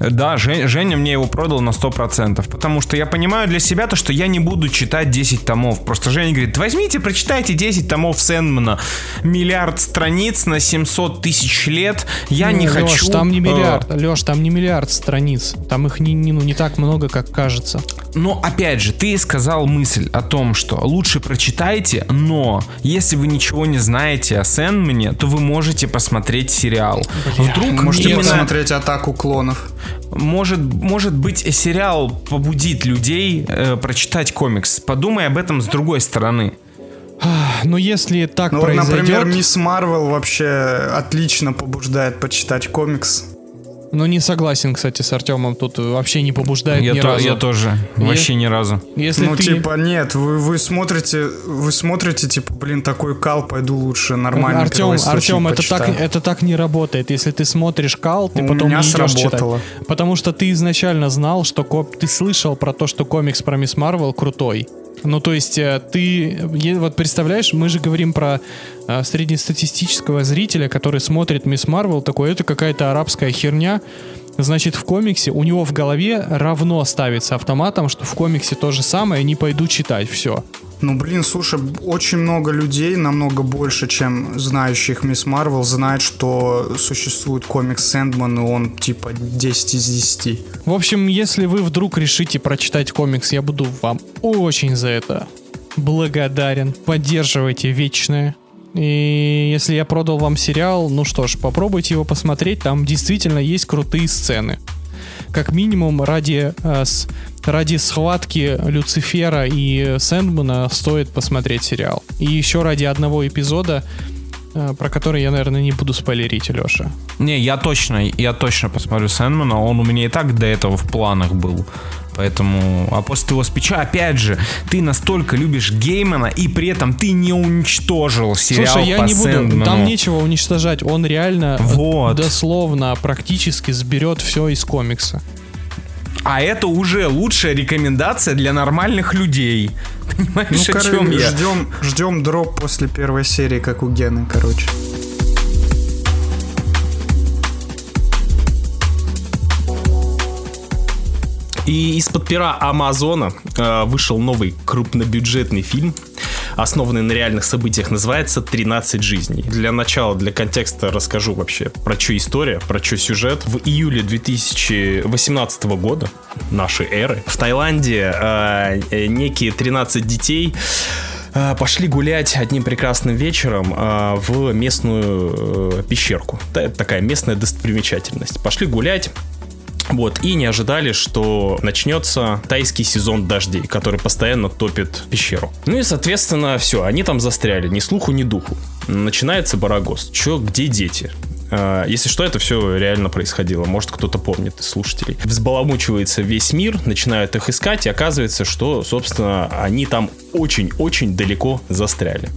Да, Жень- Женя мне его продал на 100%, потому что я понимаю для себя то, что я не буду читать 10 томов. Просто Женя говорит, возьмите, прочитайте 10 томов Сэндмана. Миллиард страниц на 700 тысяч лет. Я не Леш, хочу... там не э, миллиард. Леш, там не миллиард страниц. Там их не, не, ну, не так много, как кажется. Но опять же, ты сказал мысль о том, что лучше прочитайте, но если вы ничего не знаете о Сэндмане, то вы можете посмотреть сериал. Вдруг Можете именно- посмотреть атаку клонов. Может, может быть, сериал побудит людей э, прочитать комикс. Подумай об этом с другой стороны. Но если так Ну произойдет... например, Мисс Марвел вообще отлично побуждает почитать комикс. Ну, не согласен, кстати, с Артемом. Тут вообще не побуждает Я, ни то- разу. я тоже. Вообще ни разу. Если ну, ты... типа, нет, вы, вы смотрите, вы смотрите, типа, блин, такой кал, пойду лучше нормально. Артем, Артем, это так, это так не работает. Если ты смотришь Кал, ты У потом меня не идешь читать. сработало. Потому что ты изначально знал, что ко- ты слышал про то, что комикс про Мисс Марвел крутой. Ну, то есть, э, ты, вот представляешь, мы же говорим про э, среднестатистического зрителя, который смотрит Мисс Марвел, такой, это какая-то арабская херня. Значит, в комиксе у него в голове равно ставится автоматом, что в комиксе то же самое, не пойду читать, все. Ну, блин, слушай, очень много людей, намного больше, чем знающих Мисс Марвел, знает, что существует комикс Сэндман, и он, типа, 10 из 10. В общем, если вы вдруг решите прочитать комикс, я буду вам очень за это благодарен. Поддерживайте вечное. И если я продал вам сериал, ну что ж, попробуйте его посмотреть, там действительно есть крутые сцены. Как минимум ради, э, ради схватки Люцифера и Сэндмана стоит посмотреть сериал. И еще ради одного эпизода, э, про который я, наверное, не буду спойлерить, Леша. Не, я точно, я точно посмотрю Сэндмана. Он у меня и так до этого в планах был. Поэтому, а после твоего спича, опять же, ты настолько любишь Геймана, и при этом ты не уничтожил сериал Слушай, я по не буду, Сэндману. там нечего уничтожать, он реально э, Вот. дословно практически сберет все из комикса. А это уже лучшая рекомендация для нормальных людей. Понимаешь, Ну, о чем короче, я? ждем, ждем дроп после первой серии, как у Гены, короче. И из-под пера Амазона э, вышел новый крупнобюджетный фильм, основанный на реальных событиях, называется «13 жизней». Для начала, для контекста расскажу вообще, про что история, про что сюжет. В июле 2018 года, нашей эры, в Таиланде э, э, некие 13 детей э, пошли гулять одним прекрасным вечером э, в местную пещерку. Это такая местная достопримечательность. Пошли гулять, вот, и не ожидали, что начнется тайский сезон дождей, который постоянно топит пещеру. Ну и, соответственно, все, они там застряли, ни слуху, ни духу. Начинается барагоз. Че, где дети? А, Если что, это все реально происходило. Может, кто-то помнит из слушателей. Взбаламучивается весь мир, начинают их искать, и оказывается, что, собственно, они там очень-очень далеко застряли.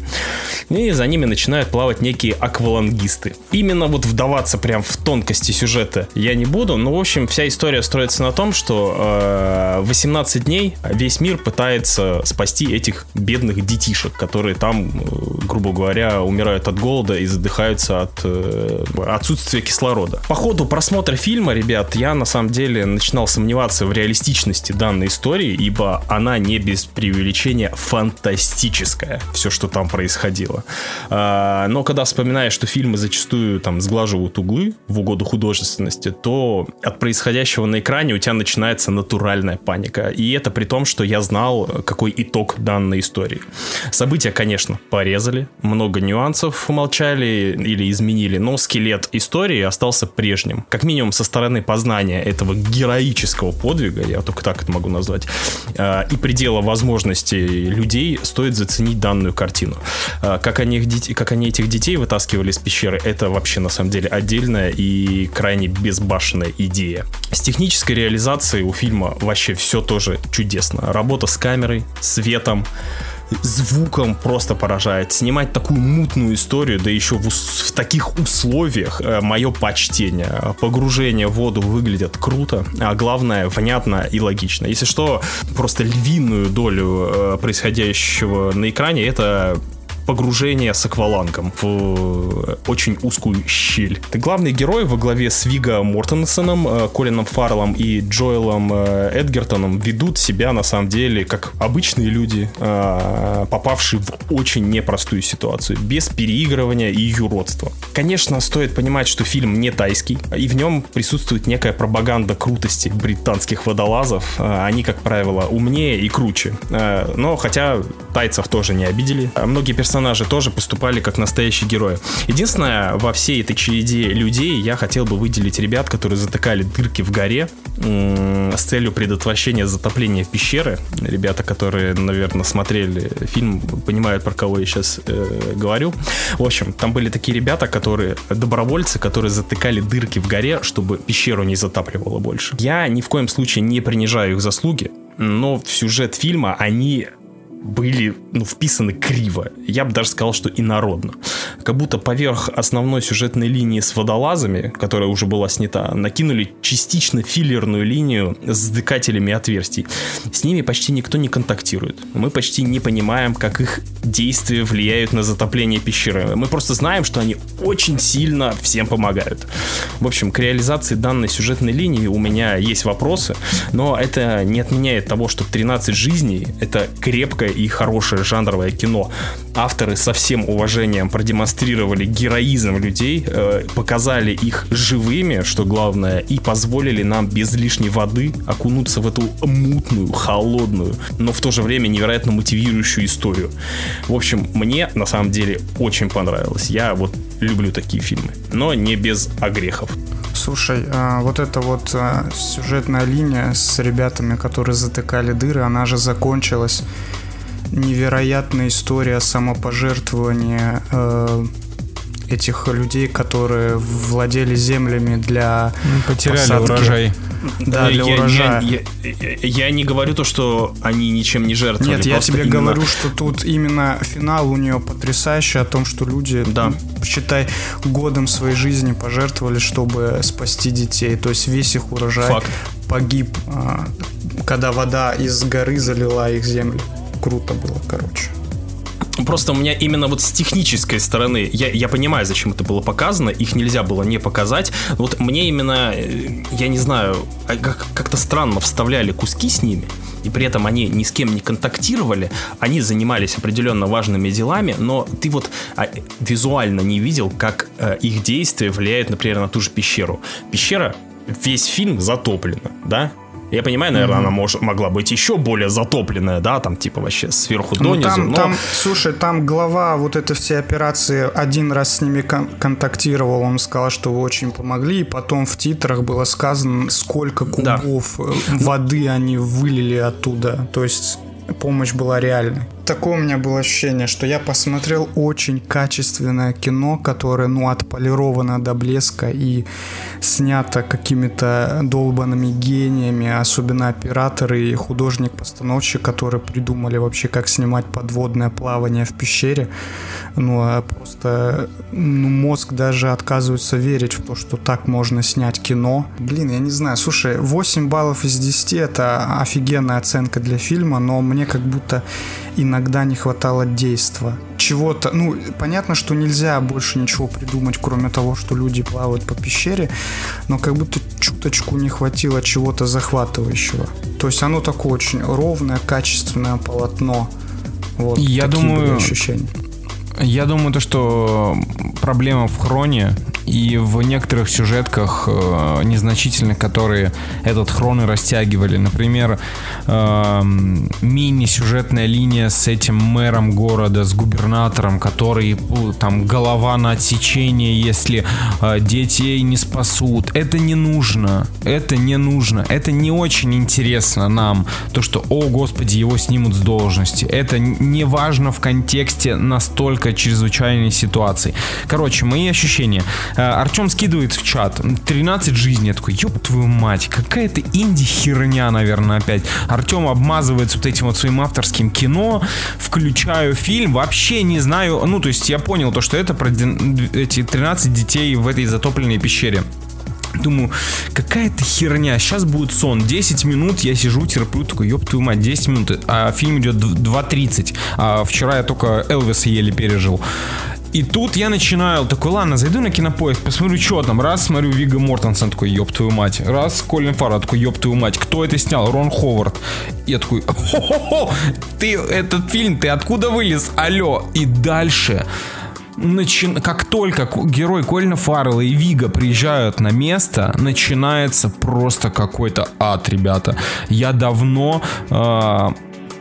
И за ними начинают плавать некие аквалангисты. Именно вот вдаваться прям в тонкости сюжета я не буду, но, в общем, вся история строится на том, что э, 18 дней весь мир пытается спасти этих бедных детишек, которые там, э, грубо говоря, умирают от голода и задыхаются от э, отсутствия кислорода. По ходу просмотра фильма, ребят, я на самом деле начинал сомневаться в реалистичности данной истории, ибо она не без преувеличения фантастическая, все, что там происходило. А, но когда вспоминаешь, что фильмы зачастую там сглаживают углы в угоду художественности, то от происходящего на экране у тебя начинается натуральная паника. И это при том, что я знал, какой итог данной истории. События, конечно, порезали, много нюансов умолчали или изменили, но скелет истории остался прежним. Как минимум со стороны познания этого героического подвига, я только так это могу назвать, э, и предела возможностей людей стоит заценить данную картину. Э, Как они, их дет- как они этих детей вытаскивали из пещеры, это вообще на самом деле отдельная и крайне безбашенная идея. С технической реализацией у фильма вообще все тоже чудесно. Работа с камерой, светом, звуком просто поражает. Снимать такую мутную историю, да еще в, в таких условиях, мое почтение. Погружение в воду выглядит круто, а главное, внятно и логично. Если что, просто львиную долю э, происходящего на экране это погружение с аквалангом в э, очень узкую щель. Главный герой во главе с Вига Мортенсоном, э, Колином Фарреллом и Джоэлом э, Эдгертоном ведут себя на самом деле как обычные люди, попавшие в очень непростую ситуацию, без переигрывания и юродства. Конечно, стоит понимать, что фильм не тайский, и в нем присутствует некая пропаганда крутости британских водолазов. Они, как правило, умнее и круче. Но хотя тайцев тоже не обидели. Многие персонажи тоже поступали как настоящие герои. Единственное, во всей этой череде людей я хотел бы выделить ребят, которые затыкали дырки в горе с целью предотвращения затопления пещеры. Ребята, которые, наверное, смотрели фильм, понимают, про кого я сейчас говорю. В общем, там были такие ребята, которые добровольцы, которые затыкали дырки в горе, чтобы пещеру не затапливало больше. Я ни в коем случае не принижаю их заслуги, но в сюжет фильма они были ну, вписаны криво. Я бы даже сказал, что инородно. Как будто поверх основной сюжетной линии с водолазами, которая уже была снята, накинули частично филлерную линию с затыкателями отверстий. С ними почти никто не контактирует. Мы почти не понимаем, как их действия влияют на затопление пещеры. Мы просто знаем, что они очень сильно всем помогают. В общем, к реализации данной сюжетной линии у меня есть вопросы, но это не отменяет того, что 13 жизней — это крепкое и хорошее жанровое кино. Авторы со всем уважением продемонстрировали героизм людей, э, показали их живыми, что главное, и позволили нам без лишней воды окунуться в эту мутную, холодную, но в то же время невероятно мотивирующую историю. В общем, мне на самом деле очень понравилось. Я вот люблю такие фильмы, но не без огрехов. Слушай, а, вот эта вот а, сюжетная линия с ребятами, которые затыкали дыры, она же закончилась. Невероятная история самопожертвования э, этих людей, которые владели землями для Потеряли посадки. урожай. Да, для я, урожая. Я, я- я не говорю то, что они ничем не жертвовали. Нет, я тебе именно- говорю, что тут именно финал у нее потрясающий о том, что люди, Да. считай, годом своей жизни пожертвовали, чтобы спасти детей. То есть весь их урожай Факт. погиб, а, когда вода из горы залила их землю. Круто было, короче. Просто у меня именно вот с технической стороны, я, я понимаю, зачем это было показано, их нельзя было не показать. Вот мне именно, э, я не знаю, а как- как-то странно вставляли куски с ними, и при этом они ни с кем не контактировали, они занимались определенно важными делами, но ты вот а, визуально не видел, как э, их действия влияют, например, на ту же пещеру. Пещера, весь фильм затоплена, да? Я понимаю, наверное, она мож- могла быть еще более затопленная, да, там типа вообще сверху Ну, донизу. там, но- там, слушай, там глава вот этой всей операции один раз с ними кон- контактировал, он сказал, что вы очень помогли, и потом в титрах было сказано, сколько Да. кубов э, воды они вылили оттуда, то есть помощь была реальной. Такое у меня было ощущение, что я посмотрел очень качественное кино, которое, ну, отполировано до блеска и снято какими-то долбанными гениями, особенно операторы и художник-постановщик, которые придумали вообще, как снимать подводное плавание в пещере. Ну, а просто ну, мозг даже отказывается верить в то, что так можно снять кино. Блин, я не знаю. Слушай, 8 баллов из 10 это офигенная оценка для фильма, но мне как будто иногда не хватало действа. Чего-то, ну, понятно, что нельзя больше ничего придумать, кроме того, что люди плавают по пещере, но как будто чуточку не хватило чего-то захватывающего. То есть оно такое очень ровное, качественное полотно. Вот, Я думаю, ощущения. Я думаю, то, что проблема в хроне и в некоторых сюжетках э, незначительных, которые этот хрон и растягивали. Например, э, мини-сюжетная линия с этим мэром города, с губернатором, который там голова на отсечение, если э, детей не спасут. Это не нужно. Это не нужно. Это не очень интересно нам. То, что, о господи, его снимут с должности. Это не важно в контексте настолько чрезвычайной ситуации. Короче, мои ощущения. Э, Артем скидывает в чат 13 жизней. Я такой, ёб твою мать, какая-то инди-херня, наверное, опять. Артем обмазывается вот этим вот своим авторским кино. Включаю фильм, вообще не знаю. Ну, то есть я понял то, что это про эти 13 детей в этой затопленной пещере. Думаю, какая-то херня, сейчас будет сон, 10 минут я сижу, терплю, такой, ёб твою мать, 10 минут, а фильм идет 2.30, а вчера я только Элвиса еле пережил. И тут я начинаю, такой, ладно, зайду на кинопоиск, посмотрю, что там. Раз, смотрю, Вига Мортенсон, такой, ёб твою мать. Раз, Колин Фаррелл, такой, ёб твою мать. Кто это снял? Рон Ховард. Я такой, хо-хо-хо, ты, этот фильм, ты откуда вылез? Алло. И дальше начи- как только герой Колина Фаррелла и Вига приезжают на место, начинается просто какой-то ад, ребята. Я давно э,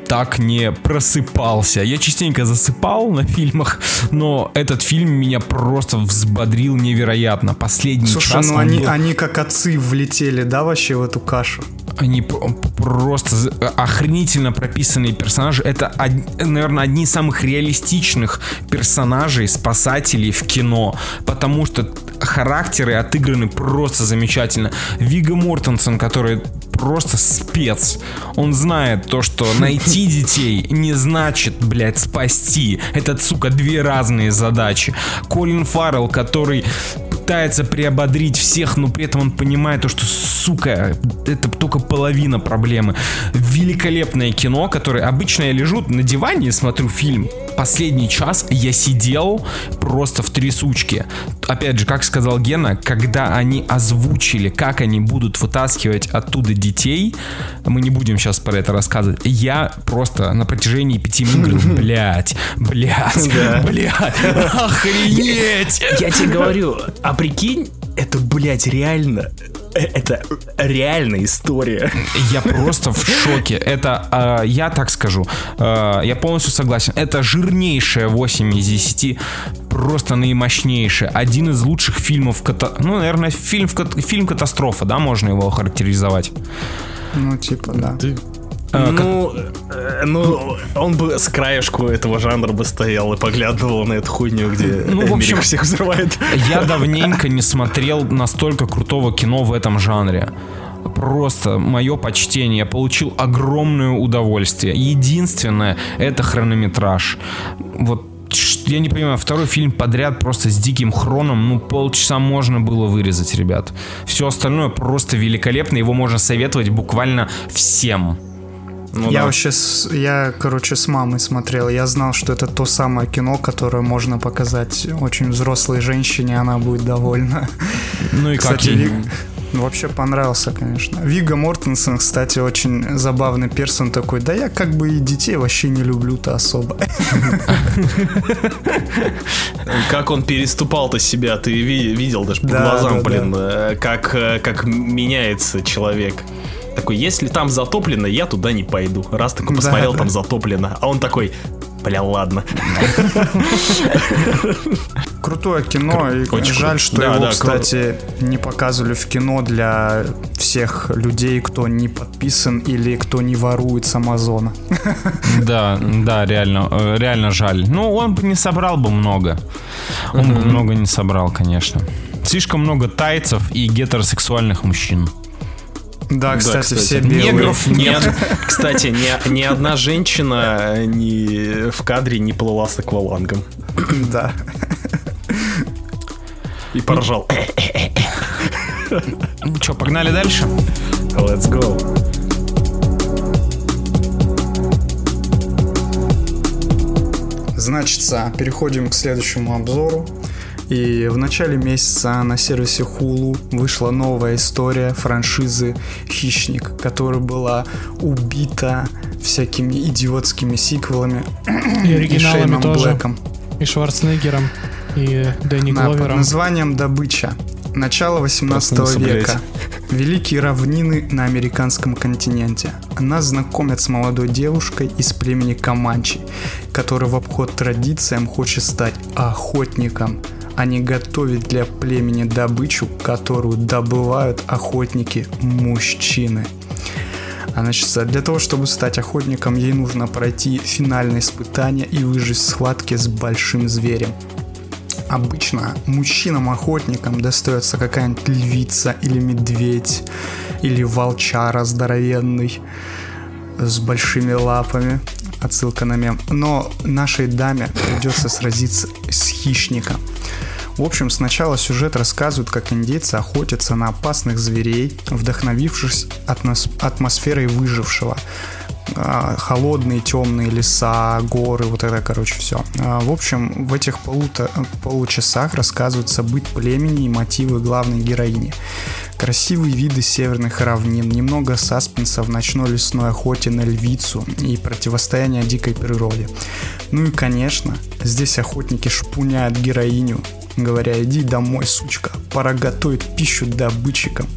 так не просыпался. Я частенько засыпал на фильмах, но этот фильм меня просто взбодрил невероятно. Последний Слушай, час ну он они, был- они как отцы влетели, да, вообще в эту кашу? Они просто з- охренительно прописанные персонажи. Это, наверное, одни из самых реалистичных персонажей, спасателей в кино. Потому что характеры отыграны просто замечательно. Вига Мортенсон, который просто спец. Он знает то, что [laughs] найти детей не значит, блядь, спасти. Это, сука, две разные задачи. Колин Фаррелл, который пытается приободрить всех, но при этом он понимает то, что, сука, это только половина проблемы. Великолепное кино, которое обычно я лежу на диване и смотрю фильм. Последний час я сидел просто в трясучке. Опять же, как сказал Гена, когда они озвучили, как они будут вытаскивать оттуда детей, мы не будем сейчас про это рассказывать. Я просто на протяжении пяти [laughs] минут говорю, блять, блять, блять, [laughs] охренеть. Я тебе говорю, а прикинь, это, блядь, реально. э, Это реальная история. Я просто в шоке. Это, э, я так скажу, э, я полностью согласен. Это жирнейшая 8 из 10, просто наимощнейшая. Один из лучших фильмов, ката- ну, наверное, фильм, фильм катастрофа, да, можно его охарактеризовать. Ну, типа, да. А, ну, э, ну, он бы с краешку этого жанра бы стоял и поглядывал на эту хуйню, где Ну, в общем, всех взрывает. Я давненько не смотрел настолько крутого кино в этом жанре. Просто мое почтение. Я получил огромное удовольствие. Единственное, это хронометраж. Вот я не понимаю, второй фильм подряд просто с диким хроном, ну полчаса можно было вырезать, ребят. Все остальное просто великолепно, его можно советовать буквально всем. Ну я да. вообще, с- я, короче, с мамой смотрел. Я знал, что это то самое кино, которое можно показать очень взрослой женщине, она будет довольна. Ну и как Кстати, ей? Виг... ну, вообще понравился, конечно. Вига Мортенсон, кстати, очень забавный персон такой. Да я как бы и детей вообще не люблю-то особо. [laughs] Как он переступал-то себя, ты ви- видел даже по глазам, блин, э, как, э, как меняется человек. Такой, если там затоплено, я туда не пойду. Раз такой Да, посмотрел, да. там затоплено. А он такой, бля, ладно. [laughs] крутое кино, и Очень жаль, что Да, его, да, кстати, не показывали в кино для всех людей, кто не подписан или кто не ворует с Амазона. [laughs] Да, да, реально, э, реально жаль. Ну, он бы не собрал бы много. Он бы много не собрал, конечно. Слишком много тайцев и гетеросексуальных мужчин. Да, кстати, все Негров белые. Негров нет. [laughs] Кстати, ни, ни одна женщина ни в кадре не плыла с аквалангом. [coughs] Да. И поржал. Ну что, погнали дальше? Let's go. Значит, переходим к следующему обзору. И в начале месяца на сервисе Hulu вышла новая история франшизы «Хищник», которая была убита всякими идиотскими сиквелами И и оригиналами Шейном тоже. Блэком. И Шварценеггером, и Дэнни под Гловером. названием «Добыча». Начало 18 Проснулся, века. Великие равнины на американском континенте. Нас знакомят с молодой девушкой из племени Каманчи, который в обход традициям хочет стать охотником, не готовить для племени добычу, которую добывают охотники-мужчины. А значит, для того, чтобы стать охотником, ей нужно пройти финальное испытание и выжить в схватке с большим зверем. Обычно мужчинам-охотникам достается какая-нибудь львица или медведь, или волчара здоровенный с большими лапами. Отсылка на мем. Но нашей даме придется сразиться с хищником. В общем, сначала сюжет рассказывает, как индейцы охотятся на опасных зверей, вдохновившись атмос- атмосферой выжившего. А, Холодные, темные леса, горы, вот это, короче, все. В общем, в этих полуто- получасах рассказывается быт племени и мотивы главной героини. Красивые виды северных равнин, немного саспенса в ночной лесной охоте на львицу и противостояние дикой природе. Ну и, конечно, здесь охотники шпуняют героиню, говоря, иди домой, сучка, пора готовить пищу добытчикам.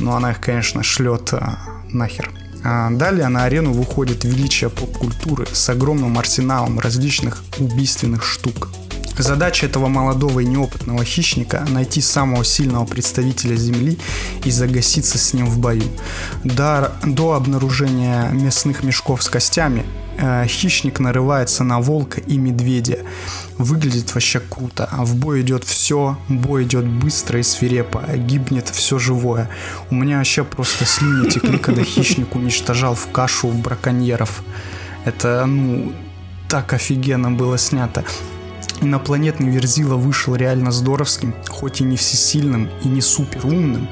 Но она их, конечно, шлет а, нахер. А далее на арену выходит величие поп-культуры с огромным арсеналом различных убийственных штук. Задача этого молодого и неопытного хищника – найти самого сильного представителя Земли и загаситься с ним в бою. До, до обнаружения мясных мешков с костями э, хищник нарывается на волка и медведя. Выглядит вообще круто. В бой идет все, бой идет быстро и свирепо, гибнет все живое. У меня вообще просто слюни текли, когда хищник уничтожал в кашу браконьеров. Это, ну, так офигенно было снято. Инопланетный Верзила вышел реально здоровским, хоть и не всесильным и не супер умным.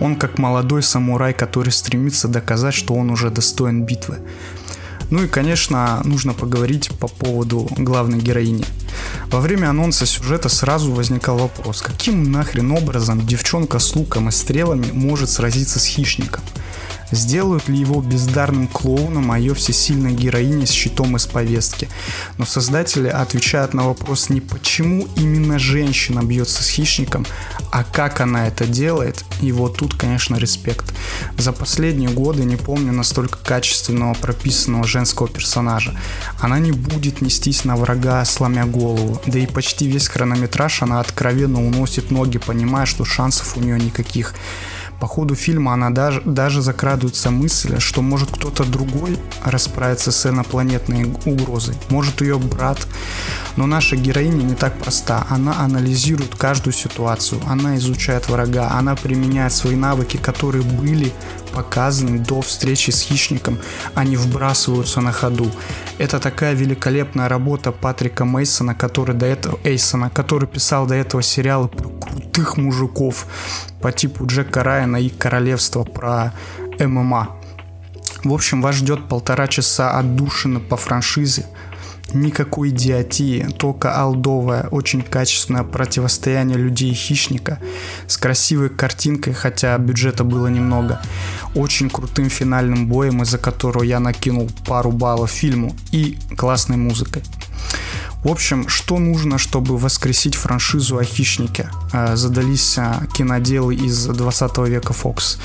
Он как молодой самурай, который стремится доказать, что он уже достоин битвы. Ну и, конечно, нужно поговорить по поводу главной героини. Во время анонса сюжета сразу возникал вопрос, каким нахрен образом девчонка с луком и стрелами может сразиться с хищником? Сделают ли его бездарным клоуном, а ее всесильной героиней с щитом из повестки? Но создатели отвечают на вопрос не почему именно женщина бьется с хищником, а как она это делает, и вот тут, конечно, респект. За последние годы не помню настолько качественного прописанного женского персонажа. Она не будет нестись на врага, сломя голову, да и почти весь хронометраж она откровенно уносит ноги, понимая, что шансов у нее никаких. По ходу фильма она даже, даже закрадывается мысль, что может кто-то другой расправиться с инопланетной угрозой. Может ее брат. Но наша героиня не так проста. Она анализирует каждую ситуацию. Она изучает врага. Она применяет свои навыки, которые были показаны до встречи с хищником. Они вбрасываются на ходу. Это такая великолепная работа Патрика Мейсона, который до этого Эйсона, который писал до этого сериалы про крутых мужиков по типу Джека Райана и Королевство про ММА. В общем, вас ждет полтора часа отдушины по франшизе. Никакой идиотии, только алдовое, очень качественное противостояние людей и хищника с красивой картинкой, хотя бюджета было немного, очень крутым финальным боем, из-за которого я накинул пару баллов фильму и классной музыкой. В общем, что нужно, чтобы воскресить франшизу о хищнике? Э, Задались э, киноделы из 20 века Fox.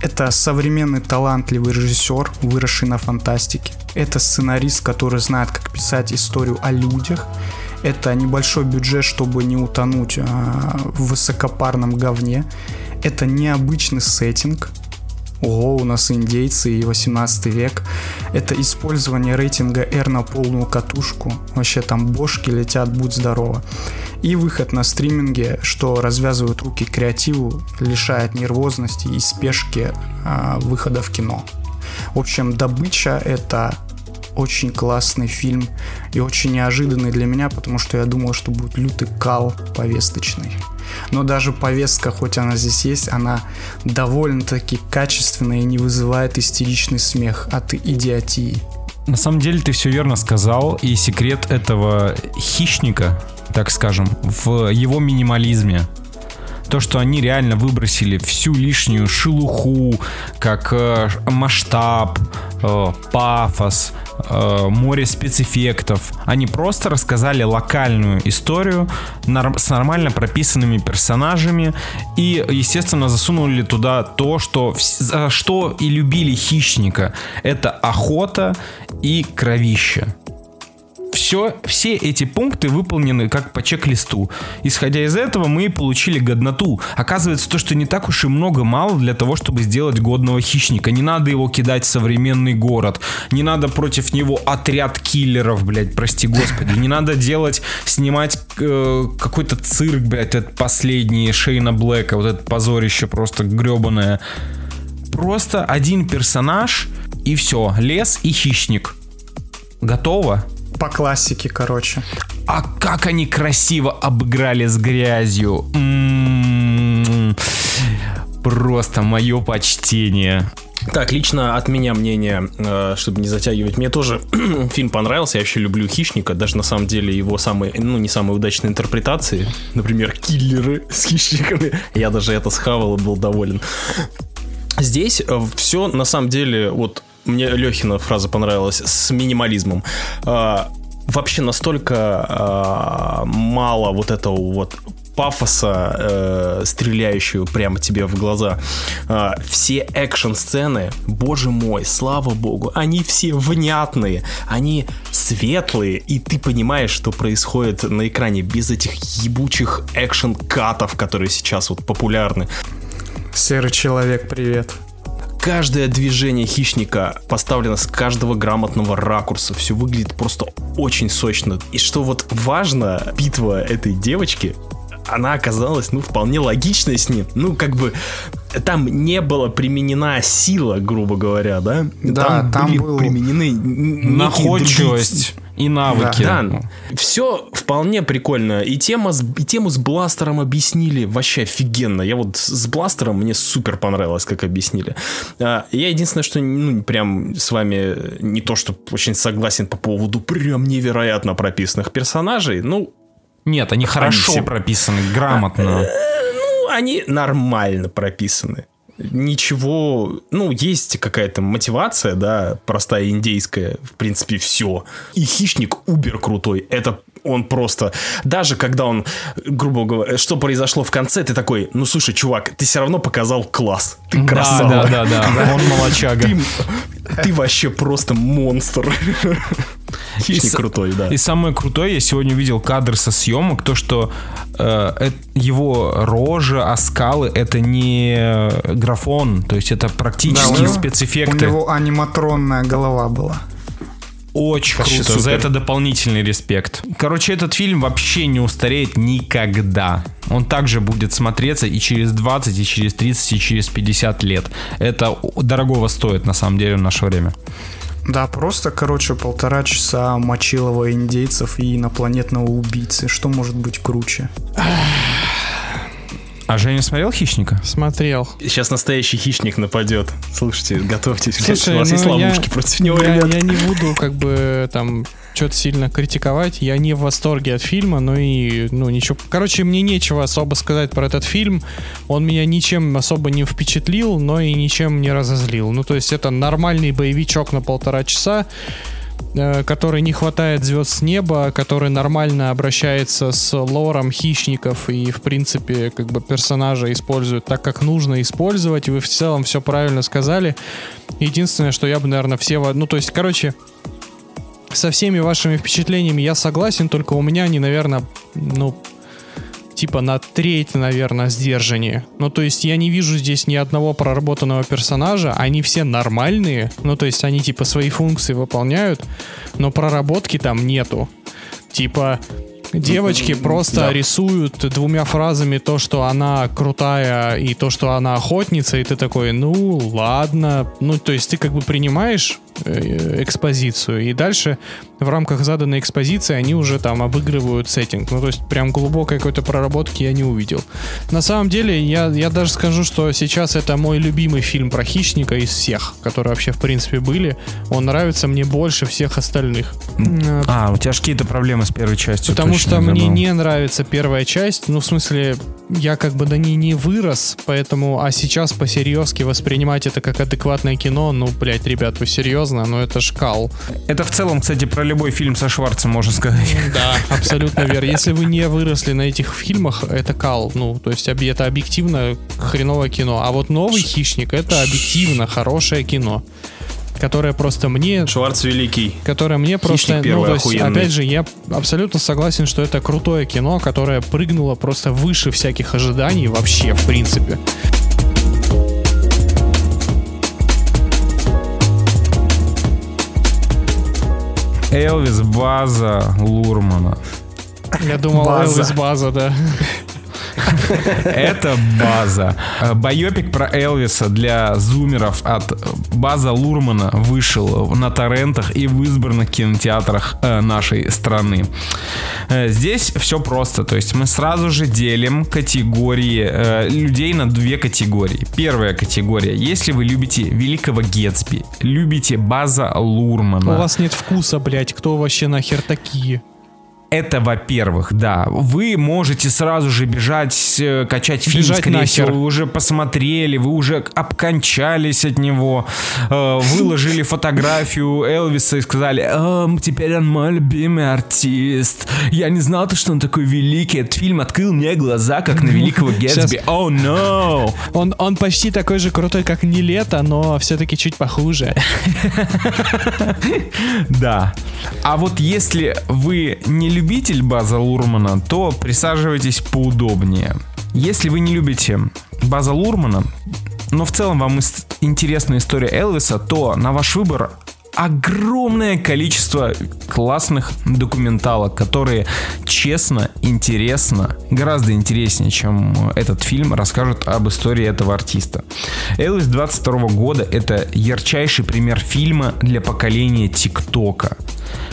Это современный талантливый режиссер, выросший на фантастике. Это сценарист, который знает, как писать историю о людях. Это небольшой бюджет, чтобы не утонуть а, в высокопарном говне. Это необычный сеттинг. Ого, у нас индейцы и 18 век. Это использование рейтинга R на полную катушку. Вообще там бошки летят, будь здорово. И выход на стриминге, что развязывает руки креативу, лишает нервозности и спешки а, выхода в кино. В общем, добыча это очень классный фильм и очень неожиданный для меня, потому что я думал, что будет лютый кал повесточный. Но даже повестка, хоть она здесь есть, она довольно-таки качественная и не вызывает истеричный смех от идиотии. На самом деле ты все верно сказал, и секрет этого хищника, так скажем, в его минимализме. То, что они реально выбросили всю лишнюю шелуху, как э, масштаб, э, пафос, э, море спецэффектов. Они просто рассказали локальную историю с нормально прописанными персонажами и, естественно, засунули туда то, что, за что и любили хищника. Это охота и кровище. Все, все эти пункты выполнены как по чек-листу. Исходя из этого, мы получили годноту. Оказывается, то, что не так уж и много мало для того, чтобы сделать годного хищника. Не надо его кидать в современный город. Не надо против него отряд киллеров, блядь, прости господи. Не надо делать, снимать э, какой-то цирк, блядь, этот последний Шейна Блэка, вот это позорище просто гребаное. Просто один персонаж и все. Лес и хищник. Готово? По классике, короче. А как они красиво обыграли с грязью. М-м-м. Просто мое почтение. Так, лично от меня мнение, э, чтобы не затягивать, мне тоже [clears throat] фильм понравился, я вообще люблю «Хищника», даже на самом деле его самые, ну, не самые удачные интерпретации, например, киллеры с хищниками, я даже это схавал и был доволен. Здесь все на самом деле, вот мне Лехина фраза понравилась, с минимализмом. А, вообще настолько а, мало вот этого вот пафоса, э, стреляющую прямо тебе в глаза. А, все экшн-сцены, боже мой, слава богу, они все внятные, они светлые, и ты понимаешь, что происходит на экране без этих ебучих экшн-катов, которые сейчас вот популярны. Серый человек, привет. Каждое движение хищника поставлено с каждого грамотного ракурса. Все выглядит просто очень сочно. И что вот важно, битва этой девочки, она оказалась, ну, вполне логичной с ним. Ну, как бы, там не была применена сила, грубо говоря, да? Да, там были был применены Находчивость и навыки. да, все вполне прикольно. И, тема с, и тему с бластером объяснили вообще офигенно. Я вот с бластером мне супер понравилось, как объяснили. А, Я единственное, что ну, прям с вами не то, что очень согласен по поводу прям невероятно прописанных персонажей. Ну, Нет, они хорошо все- прописаны, грамотно. ну, они нормально прописаны. Ничего, ну, есть какая-то мотивация, да, простая индейская, в принципе, все. И хищник убер крутой. Это он просто, даже когда он, грубо говоря, что произошло в конце, ты такой, ну слушай, чувак, ты все равно показал класс, ты Да, красава. да, да, да. Он молочага. Ты, ты вообще просто монстр. [laughs] Хищник с- крутой, да. И самое крутое, я сегодня увидел кадры со съемок, то, что э, э, его рожа, оскалы, это не графон, то есть это Да, практически него- спецэффекты. У него аниматронная голова была. Очень Вообще круто, супер. за это дополнительный респект. Короче, этот фильм вообще не устареет никогда. Он также будет смотреться и через 20, и через 30, и через 50 лет. Это дорогого стоит, на самом деле, в наше время. Да, просто, короче, полтора часа мочилова индейцев и инопланетного убийцы. Что может быть круче? А Женя смотрел «Хищника»? Смотрел. Сейчас настоящий хищник нападет. Слушайте, готовьтесь. Слушай, у вас есть ну, я- ловушки против него, я, ребят. я не буду как бы там что-то сильно критиковать. Я не в восторге от фильма, но и ну ничего. Короче, мне нечего особо сказать про этот фильм. Он меня ничем особо не впечатлил, но и ничем не разозлил. Ну то есть это нормальный боевичок на полтора часа который не хватает звезд с неба, который нормально обращается с лором хищников и, в принципе, как бы персонажа использует так, как нужно использовать. Вы в целом все правильно сказали. Единственное, что я бы, наверное, все... Ну, то есть, короче, со всеми вашими впечатлениями я согласен, только у меня они, наверное, ну, типа на треть, наверное, сдержаннее. Ну, то есть я не вижу здесь ни одного проработанного персонажа, они все нормальные, ну, то есть они типа свои функции выполняют, но проработки там нету. Типа, девочки просто да. рисуют двумя фразами то, что она крутая и то, что она охотница, и ты такой, ну ладно. Ну, то есть ты как бы принимаешь экспозицию, и дальше в рамках заданной экспозиции они уже там обыгрывают сеттинг. Ну, то есть прям глубокой какой-то проработки я не увидел. На самом деле, я, я даже скажу, что сейчас это мой любимый фильм про хищника из всех, которые вообще в принципе были. Он нравится мне больше всех остальных. Э, А, у тебя же какие-то проблемы с первой частью. Потому что мне забыл. не нравится первая часть. Ну, в смысле, я как бы на ней не вырос, поэтому, а сейчас по-серьезки воспринимать это как адекватное кино, ну, блядь, ребят, вы серьезно? Ну, это шкал. Это в целом, кстати, про любой фильм со Шварцем можно сказать. [laughs] Да, абсолютно верно. Если вы не выросли на этих фильмах, это кал. Ну, то есть это объективно хреновое кино. А вот новый хищник это объективно хорошее кино. Которое просто мне Шварц великий. которое мне просто, ну, первый то есть, охуенный. опять же, я абсолютно согласен, что это крутое кино, которое прыгнуло просто выше всяких ожиданий вообще, в принципе. Элвис База Лурмана. Я думал, База. Элвис База, да. [laughs] Это база. Э, Байопик про Элвиса для зумеров от База Лурмана вышел на торрентах и в избранных кинотеатрах э, нашей страны. Э, Здесь все просто. То есть мы сразу же делим категории э, людей на две категории. Первая категория. Если вы любите Великого Гетсби, любите База Лурмана. У вас нет вкуса, блядь, кто вообще нахер такие? Это, во-первых, да. Вы можете сразу же бежать, э, качать фильм, Бежать скорее нахер. всего, вы уже посмотрели, вы уже обкончались от него, э, выложили [laughs] фотографию Элвиса и сказали, «Ам, теперь он мой любимый артист. Я не знал, что он такой великий. Этот фильм открыл мне глаза, как на великого [laughs] Гетсби. О, oh, no! [laughs] Он, он почти такой же крутой, как не лето, но все-таки чуть похуже. Да. А вот если вы не любитель База Лурмана, то присаживайтесь поудобнее. Если вы не любите База Лурмана, но в целом вам интересна история Элвиса, то на ваш выбор огромное количество классных документалок, которые честно, интересно, гораздо интереснее, чем этот фильм, расскажут об истории этого артиста. Элвис 22 года это ярчайший пример фильма для поколения ТикТока,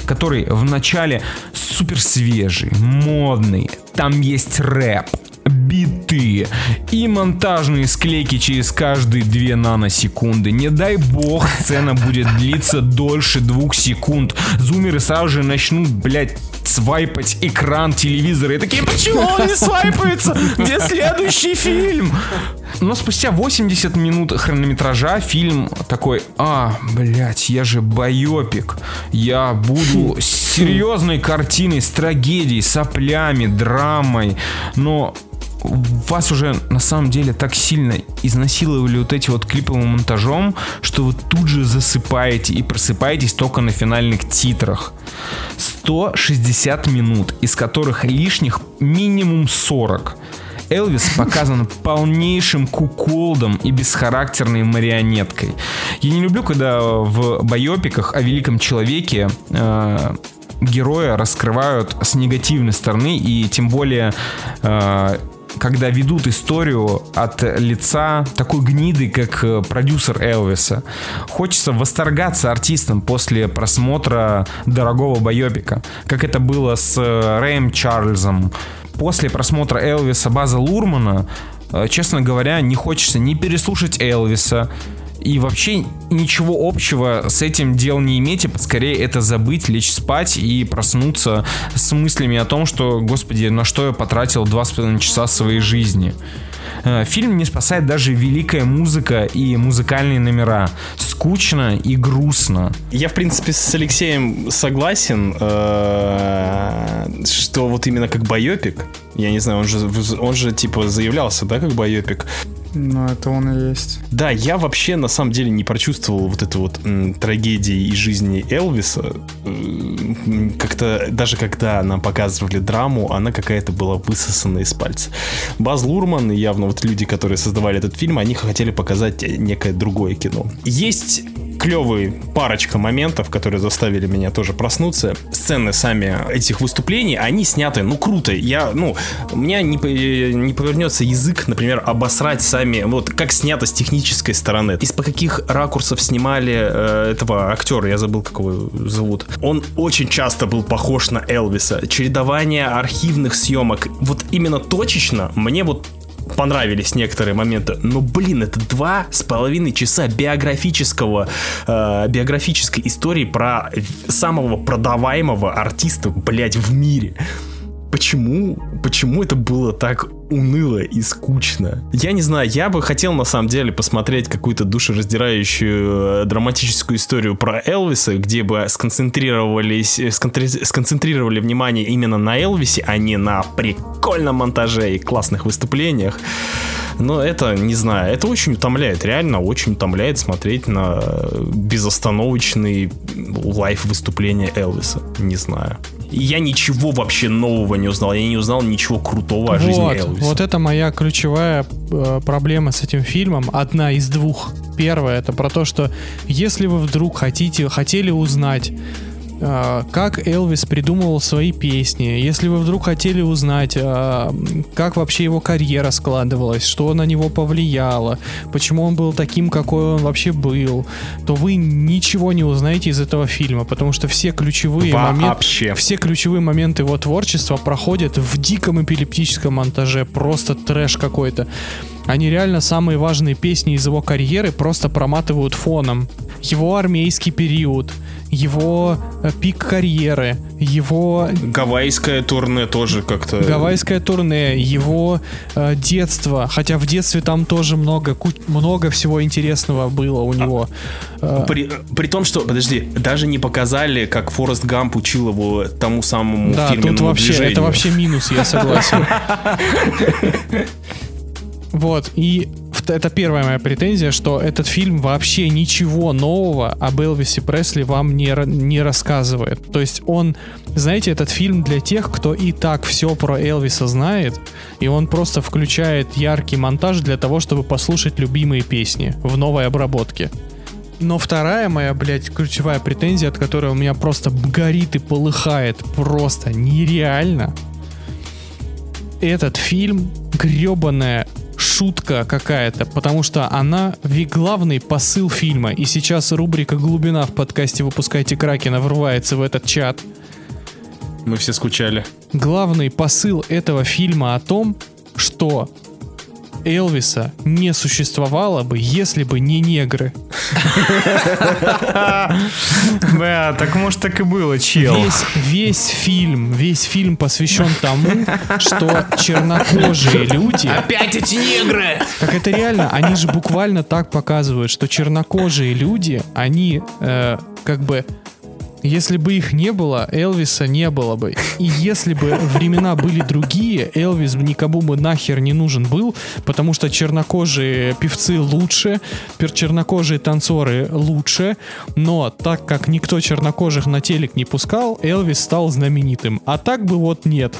который в начале супер свежий, модный, там есть рэп, биты и монтажные склейки через каждые 2 наносекунды. Не дай бог, сцена будет длиться дольше двух секунд. Зумеры сразу же начнут, блядь, свайпать экран телевизора. И такие, почему он не свайпается? Где следующий фильм? Но спустя 80 минут хронометража фильм такой, а, блядь, я же байопик. Я буду с серьезной картиной, с трагедией, соплями, драмой. Но вас уже на самом деле так сильно изнасиловали вот эти вот клиповым монтажом, что вы тут же засыпаете и просыпаетесь только на финальных титрах. 160 минут, из которых лишних минимум 40. Элвис показан [laughs] полнейшим куколдом и бесхарактерной марионеткой. Я не люблю, когда в байопиках о великом человеке э, героя раскрывают с негативной стороны, и тем более э, когда ведут историю от лица такой гниды, как э, продюсер Элвиса. Хочется восторгаться артистом после просмотра дорогого байопика, как это было с э, Рэем Чарльзом. После просмотра Элвиса База Лурмана, э, честно говоря, не хочется ни переслушать Элвиса, и вообще ничего общего с этим дел не иметь, и скорее это забыть, лечь спать и проснуться с мыслями о том, что, господи, на что я потратил два с половиной часа своей жизни. Э, Фильм не спасает даже великая музыка и музыкальные номера. Скучно и грустно. Я, в принципе, с Алексеем согласен, э, что вот именно как байопик, я не знаю, он же, он же типа заявлялся, да, как байопик. Ну, это он и есть. Да, я вообще на самом деле не прочувствовал вот эту вот м, трагедии из жизни Элвиса. Как-то даже когда нам показывали драму, она какая-то была высосана из пальца. Баз Лурман и явно вот люди, которые создавали этот фильм, они хотели показать некое другое кино. Есть клевые парочка моментов, которые заставили меня тоже проснуться. Сцены сами этих выступлений, они сняты, ну, круто. Я, ну, у меня не, не повернется язык, например, обосрать сами, вот как снято с технической стороны. Из по каких ракурсов снимали э, этого актера, я забыл, как его зовут. Он очень часто был похож на Элвиса. Чередование архивных съемок, вот именно точечно, мне вот понравились некоторые моменты. Но, блин, это два с половиной часа биографического, э, биографической истории про самого продаваемого артиста, блядь, в мире. Почему, почему это было так уныло и скучно? Я не знаю, я бы хотел на самом деле посмотреть какую-то душераздирающую э, драматическую историю про Элвиса, где бы сконцентрировались, э, сконцентрировали внимание именно на Элвисе, а не на прикольном монтаже и классных выступлениях. Но это, не знаю, это очень утомляет, реально очень утомляет смотреть на безостановочный лайф выступления Элвиса. Не знаю. Я ничего вообще нового не узнал. Я не узнал ничего крутого о жизни Вот, Элвиса. вот это моя ключевая э, проблема с этим фильмом. Одна из двух. Первая это про то, что если вы вдруг хотите, хотели узнать, как Элвис придумывал свои песни, если вы вдруг хотели узнать, э, как вообще его карьера складывалась, что на него повлияло, почему он был таким, какой он вообще был, то вы ничего не узнаете из этого фильма, потому что все ключевые моменты, все ключевые моменты его творчества проходят в диком эпилептическом монтаже, просто трэш какой-то. Они реально самые важные песни из его карьеры просто проматывают фоном. Его армейский период, его э, пик карьеры, его Гавайское турне тоже как-то... гавайское турне, его э, детство, хотя в детстве там тоже много, много всего интересного было у него. Э, При, при том, что, подожди, даже не показали, как Форест Гамп учил его тому самому Да, тут вообще, движению. это вообще минус, я согласен. [laughs] Вот, и это первая моя претензия, что этот фильм вообще ничего нового об Элвисе Пресли вам не, не рассказывает. То есть он, знаете, этот фильм для тех, кто и так все про Элвиса знает, и он просто включает яркий монтаж для того, чтобы послушать любимые песни в новой обработке. Но вторая моя, блядь, ключевая претензия, от которой у меня просто горит и полыхает просто нереально. Этот фильм гребаная шутка какая-то, потому что она ви- главный посыл фильма. И сейчас рубрика «Глубина» в подкасте «Выпускайте Кракена» врывается в этот чат. Мы все скучали. Главный посыл этого фильма о том, что Элвиса не существовало бы, если бы не негры. Бля, так может так и было, чел. Весь, весь фильм, весь фильм посвящен тому, что чернокожие люди... Опять эти негры! Так это реально, они же буквально так показывают, что чернокожие люди, они э, как бы... Если бы их не было, Элвиса не было бы. И если бы времена были другие, Элвис бы никому бы нахер не нужен был, потому что чернокожие певцы лучше, чернокожие танцоры лучше, но так как никто чернокожих на телек не пускал, Элвис стал знаменитым. А так бы вот нет.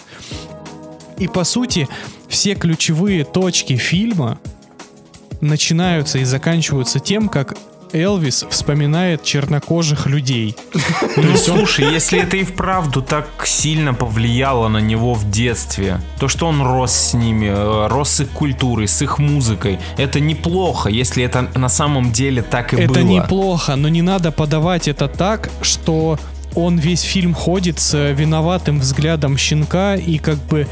И по сути, все ключевые точки фильма начинаются и заканчиваются тем, как Элвис вспоминает чернокожих людей. Ну слушай, если это и вправду так сильно повлияло на него в детстве, то что он рос с ними, э, рос с их культурой, с их музыкой, это неплохо, если это на самом деле так и было. это неплохо, но не надо подавать это так, что он весь фильм ходит с э, виноватым взглядом щенка и как бы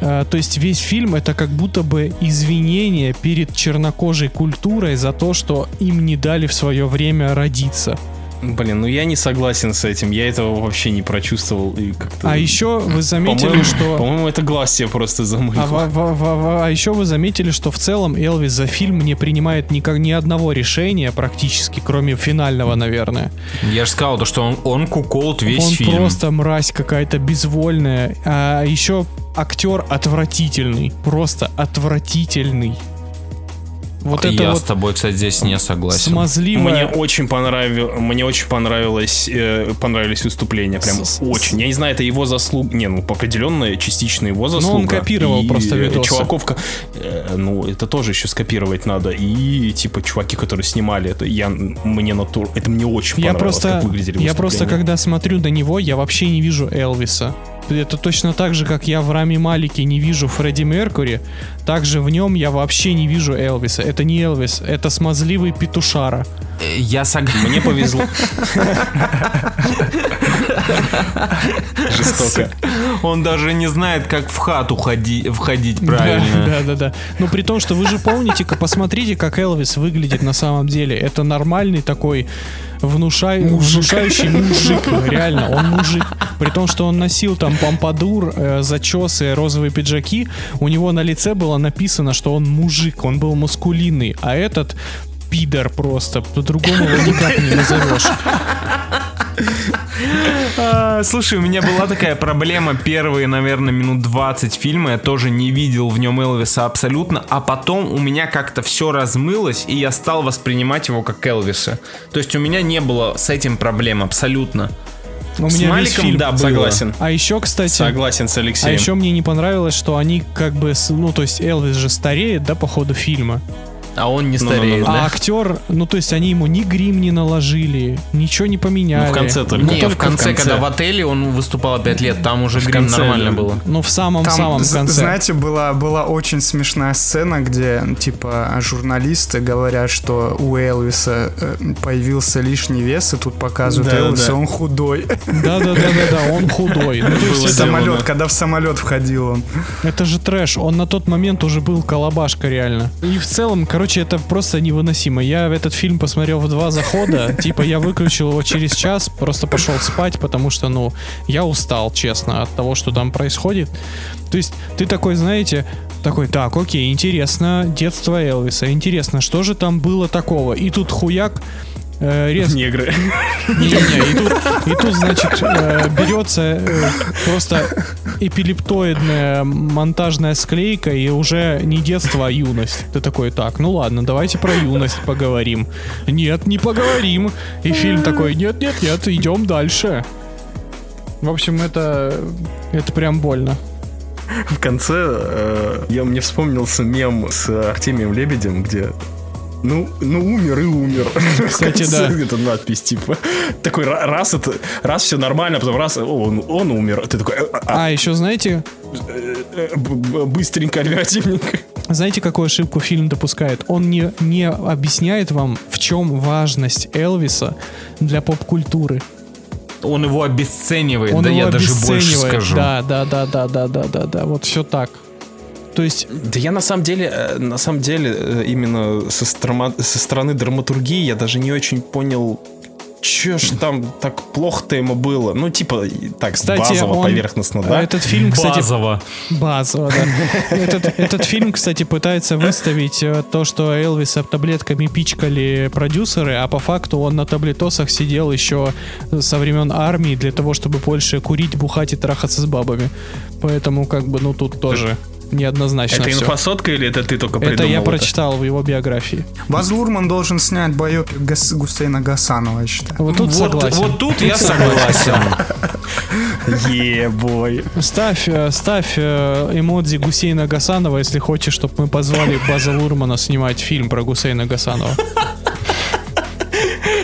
э, то есть весь фильм это как будто бы извинение перед чернокожей культурой за то, что им не дали в свое время родиться. Блин, ну я не согласен с этим. Я этого вообще не прочувствовал. И как-то... А еще вы заметили, по-моему, что... По-моему, это глаз себе просто замылил. А, во- во- во- а еще вы заметили, что в целом Элвис за фильм не принимает никак, ни одного решения практически, кроме финального, наверное. Я же сказал, то, что он, он куколт весь Он фильм. просто мразь какая-то безвольная. А еще актер отвратительный. Просто отвратительный. Вот это Я вот с тобой, кстати, здесь не согласен. смазливое... Мне очень понравилось, мне очень понравилось, э, понравились выступления, прям С- с- очень. Я не знаю, это его заслуга, не, ну определенно частично его заслуга. он копировал И, просто видосы. Чуваков, ко- э, ну это тоже еще скопировать надо. И типа чуваки, которые снимали это, я мне натур, это мне очень Я понравилось, просто, как выглядели я просто, когда смотрю на него, я вообще не вижу Элвиса. Это точно так же, как я в Раме Малике не вижу Фредди Меркури, также в нем я вообще не вижу Элвиса. Это не Элвис, это смазливый петушара. Э, Я согласен. Мне повезло. [laughs] Жестоко. Он даже не знает, как в хату ходи- входить правильно. Да, да, да. Ну при том, что вы же помните, посмотрите, как Элвис выглядит на самом деле. Это нормальный такой внушай- внушающий мужик. [laughs] Реально, он мужик. При том, что он носил там помпадур, э, зачесы, розовые пиджаки, у него на лице было написано, что он мужик, он был мускулинный, а этот пидор просто, по-другому его никак не назовешь. [laughs] А, Слушай, у меня была такая проблема первые, наверное, минут 20 фильма. Я тоже не видел в нем Элвиса абсолютно. А потом у меня как-то все размылось, и я стал воспринимать его как Элвиса. То есть у меня не было с этим проблем абсолютно. У С меня Маликом, фильм- да, было. Согласен. А еще, кстати, Согласен с А Алексеем. еще мне не понравилось, что они как бы, ну то есть Элвис же стареет, да, по ходу фильма. А он не Ну-ну-ну. стареет, А да? актер, ну то есть они ему ни грим не наложили, ничего не поменяли. Ну, в конце только. Не, в Только конце, когда в отеле он выступал 5 лет, там уже грим конце, нормально было. Ну в самом-самом з- конце. знаете, была, была очень смешная сцена, где, типа, журналисты говорят, что у Элвиса э, появился лишний вес, и тут показывают Да, Элвиса, да. он худой. Да-да-да-да, он [laughs] худой. Ну, то есть. Самолет, когда в самолет входил он. это же трэш. Он на тот момент уже был колобашка реально. И в целом, короче, это просто невыносимо. Я этот фильм посмотрел в два захода. [laughs] Типа я выключил его через час, просто пошел спать, потому что, ну, я устал, честно, от того, что там происходит. То есть ты такой, знаете, такой, так, окей, интересно, детство Элвиса, интересно, что же там было такого? И тут хуяк э, рез- Негры. не-не-не, и тут, и тут, значит, э, берется э, просто эпилептоидная монтажная склейка, и уже не детство, а юность. Ты такой, так, ну ладно, давайте про юность поговорим. Нет, не поговорим. И фильм такой, нет-нет-нет, идем дальше. В общем, это, это прям больно. В конце э, я мне вспомнился мем с Артемием Лебедем, где ну, ну умер и умер. [laughs] Кстати, да. Это надпись, типа. Такой ра- раз это, раз все нормально, потом раз о, он, он умер. Ты такой, «А, а, А, еще знаете, э, б- быстренько, оперативненько. Знаете, какую ошибку фильм допускает? Он не, не объясняет вам, в чем важность Элвиса для поп-культуры. Он его обесценивает, Он да его я даже больше обесценивает. скажу. Да, да, да, да, да, да, да, да. Вот все так. То есть, Да я на самом деле, э, на самом деле, э, именно со, стрoma- со стороны драматургии я даже не очень понял, че ж там так плохо-то ему было. Ну, типа, так, кстати, базово, он- поверхностно, да? этот фильм, кстати, Базово. базово, да. Этот, этот фильм, кстати, пытается выставить э, то, что Элвиса таблетками пичкали продюсеры, а по факту он на таблетосах сидел еще со времен армии для того, чтобы больше курить, бухать и трахаться с бабами. Поэтому, как бы, ну тут тоже неоднозначно Это всё. инфосотка или это ты только придумал? Это я прочитал в его биографии. Баз Лурман должен снять байопик Гас- Гусейна Гасанова, я считаю. Вот тут вот, согласен. вот тут я согласен. Ебой. Ставь, э, ставь э, эмодзи Гусейна Гасанова, если хочешь, чтобы мы позвали База Лурмана снимать фильм про Гусейна Гасанова.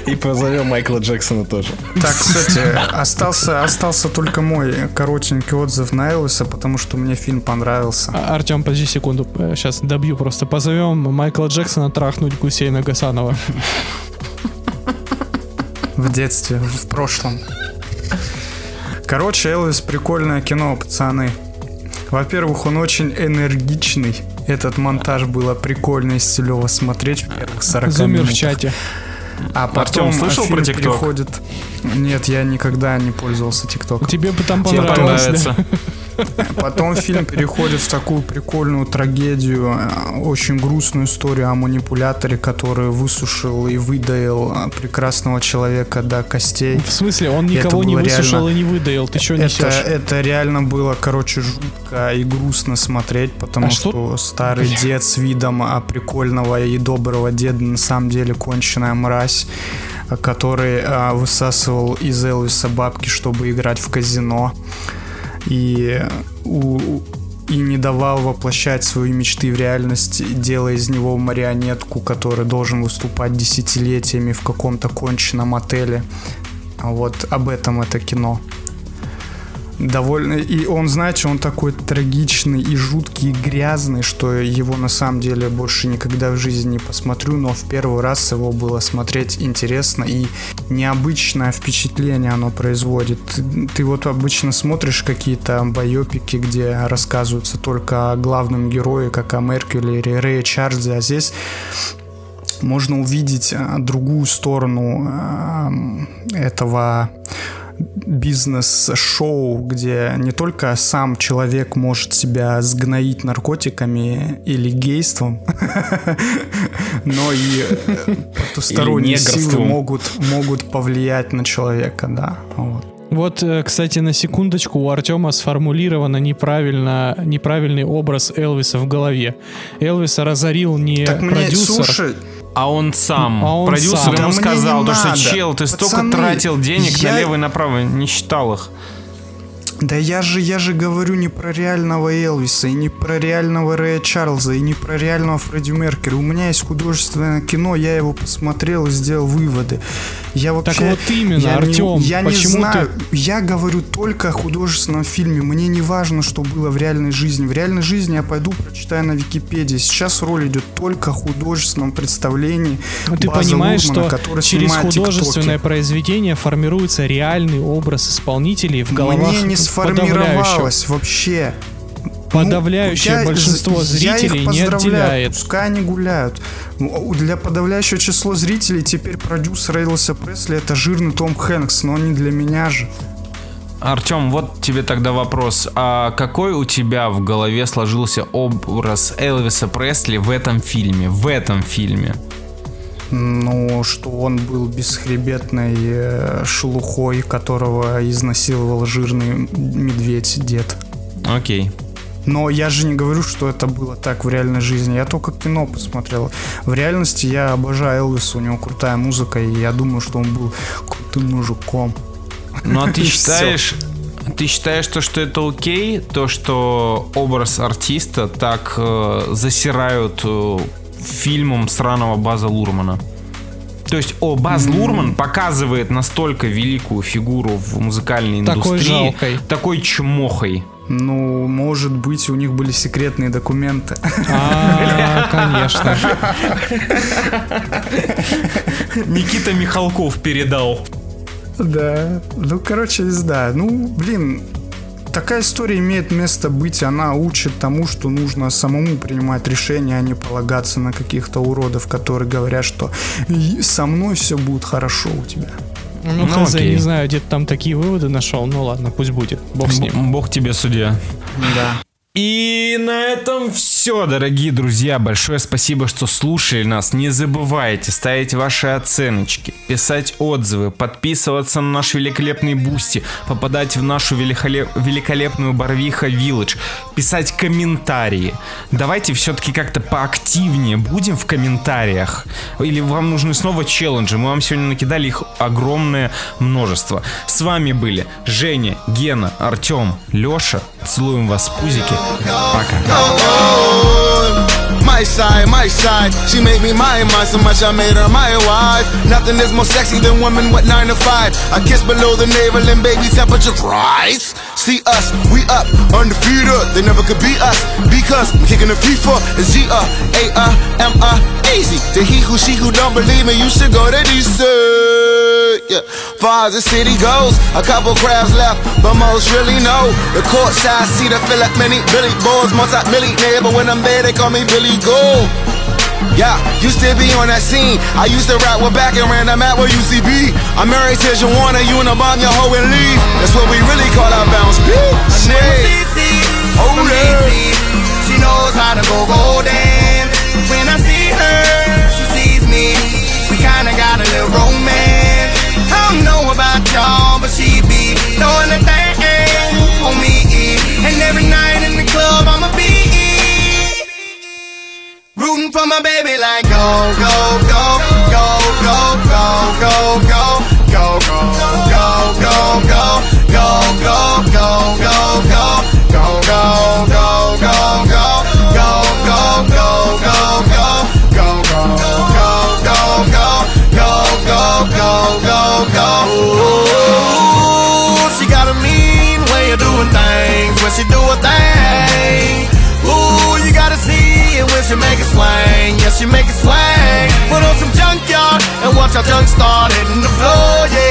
И позовем Майкла Джексона тоже. Так, кстати, остался, остался только мой коротенький отзыв на Элвиса, потому что мне фильм понравился. А, Артем, подожди секунду, сейчас добью просто. Позовем Майкла Джексона трахнуть Гусейна Гасанова. В детстве, в прошлом. Короче, Элвис прикольное кино, пацаны. Во-первых, он очень энергичный. Этот монтаж было прикольно и стилево смотреть в первых 40 Зумер в минутах. чате. А потом слышал фильм про TikTok? переходит... Нет, я никогда не пользовался ТикТоком. Тебе бы там Тебе понравилось. да? [laughs] Потом фильм переходит в такую прикольную трагедию, э, очень грустную историю о манипуляторе, который высушил и выдаил э, прекрасного человека до костей. В смысле, он Это никого не высушил реально- и не выдаил. Ты что Это, несешь? это реально было, короче, жутко и грустно смотреть, потому А что- что, старый дед с видом а, прикольного и доброго деда на самом деле конченая мразь, а, который а, высасывал из Элвиса бабки, чтобы играть в казино. И, у- и не давал воплощать свои мечты в реальность, делая из него марионетку, который должен выступать десятилетиями в каком-то конченном отеле. Вот об этом это кино довольно... И он, знаете, он такой трагичный и жуткий, и грязный, что его на самом деле больше никогда в жизни не посмотрю, но в первый раз его было смотреть интересно и необычное впечатление оно производит. Ты, вот обычно смотришь какие-то байопики, где рассказываются только о главном герое, как о Меркьюле или Рэе Чарльзе, а здесь можно увидеть а, другую сторону а, этого бизнес-шоу, где не только сам человек может себя сгноить наркотиками или гейством, [laughs] но и э, потусторонние силы могут, могут повлиять на человека, да. Вот. Вот, э, кстати, на секундочку у Артема сформулировано неправильно, неправильный образ Элвиса в голове. Элвиса разорил не Так мне, продюсер. слушай, А он сам, А он продюсер сам. ему Да сказал, то, что чел, ты столько Пацаны, тратил денег я- налево и направо, не считал их. Да я же, я же говорю не про реального Элвиса, и не про реального Рэя Чарльза, и не про реального Фредди Меркьюри. У меня есть художественное кино, я его посмотрел и сделал выводы. Я вообще... вот именно, я не- Артём, я не знаю, я говорю только о художественном фильме. Мне не важно, что было в реальной жизни. В реальной жизни я пойду прочитаю на Википедии. Сейчас роль идет только о художественном представлении. Ну, ты понимаешь, Лурмана, что который через художественное тиктоки. произведение формируется реальный образ исполнителей в головах Мне не сформировалось вообще. подавляющее Ну, я- большинство я их зрителей не поздравляю, отделяет. Пускай они гуляют. Для подавляющего числа зрителей теперь продюсер Элвиса Пресли это жирный Том Хэнкс, но не для меня же. Артем, вот тебе тогда вопрос. А какой у тебя в голове сложился образ Элвиса Пресли в этом фильме? В этом фильме. Ну, что он был бесхребетной э, шелухой, которого изнасиловал жирный медведь дед. Окей. Но я же не говорю, что это было так в реальной жизни. Я только кино посмотрел. В реальности я обожаю Элвиса, у него крутая музыка, и я думаю, что он был крутым мужиком. Ну а [laughs] ты считаешь, ты считаешь то, что это окей, то, что образ артиста так э, засирают э, фильмом сраного База Лурмана? То есть, о, Баз Лурман показывает настолько великую фигуру в музыкальной Такой индустрии, жалкой. такой чмохой. Ну, может быть, у них были секретные документы. А, [laughs] конечно. Никита Михалков передал. Да. Ну, короче, да. Ну, блин, такая история имеет место быть. Она учит тому, что нужно самому принимать решения, а не полагаться на каких-то уродов, которые говорят, что «И со мной все будет хорошо у тебя. Ну, Ну, хз, окей. не знаю, где ты там такие выводы нашел. Ну ладно, пусть будет. Бог с ним. Б- Бог тебе судья. Да. И на этом все, дорогие друзья. Большое спасибо, что слушали нас. Не забывайте ставить ваши оценочки, писать отзывы, подписываться на наш великолепный Boosty, попадать в нашу великолеп- великолепную Барвиха Village, писать комментарии. Давайте все-таки как-то поактивнее будем в комментариях. Или вам нужны снова челленджи. Мы вам сегодня накидали их огромное множество. С вами были Женя, Гена, Артем, Леша. Целуем вас в пузики. Пока. My side, my side. She made me my mind so much I made her my wife. Nothing is more sexy than women with nine to five. I kiss below the navel and baby temperature rise. See us, we up, undefeated. They never could beat us because I'm kicking the FIFA. It's G A A M A easy. To he who she who don't believe me, you should go to DC. Yeah. Far as the city goes, a couple crabs left, but most really know the courtside seat. I feel like many Billy Boys, multi-millionaire, but when I'm there, they call me Billy gold. Yeah, used to be on that scene. I used to rap with back and ran. I'm at with UCB. I'm married to Joanna, you and a bomb your hoe and leave. That's what we really call our bounce. Bitch, yeah. Oh, yeah. She knows how to go golden. from my baby like go, go, go, go, go, go, go, go, go, go, go, go, go, go, go, go. it swing, yeah, make it swing. Put on some junkyard and watch our junk start hitting the floor, yeah.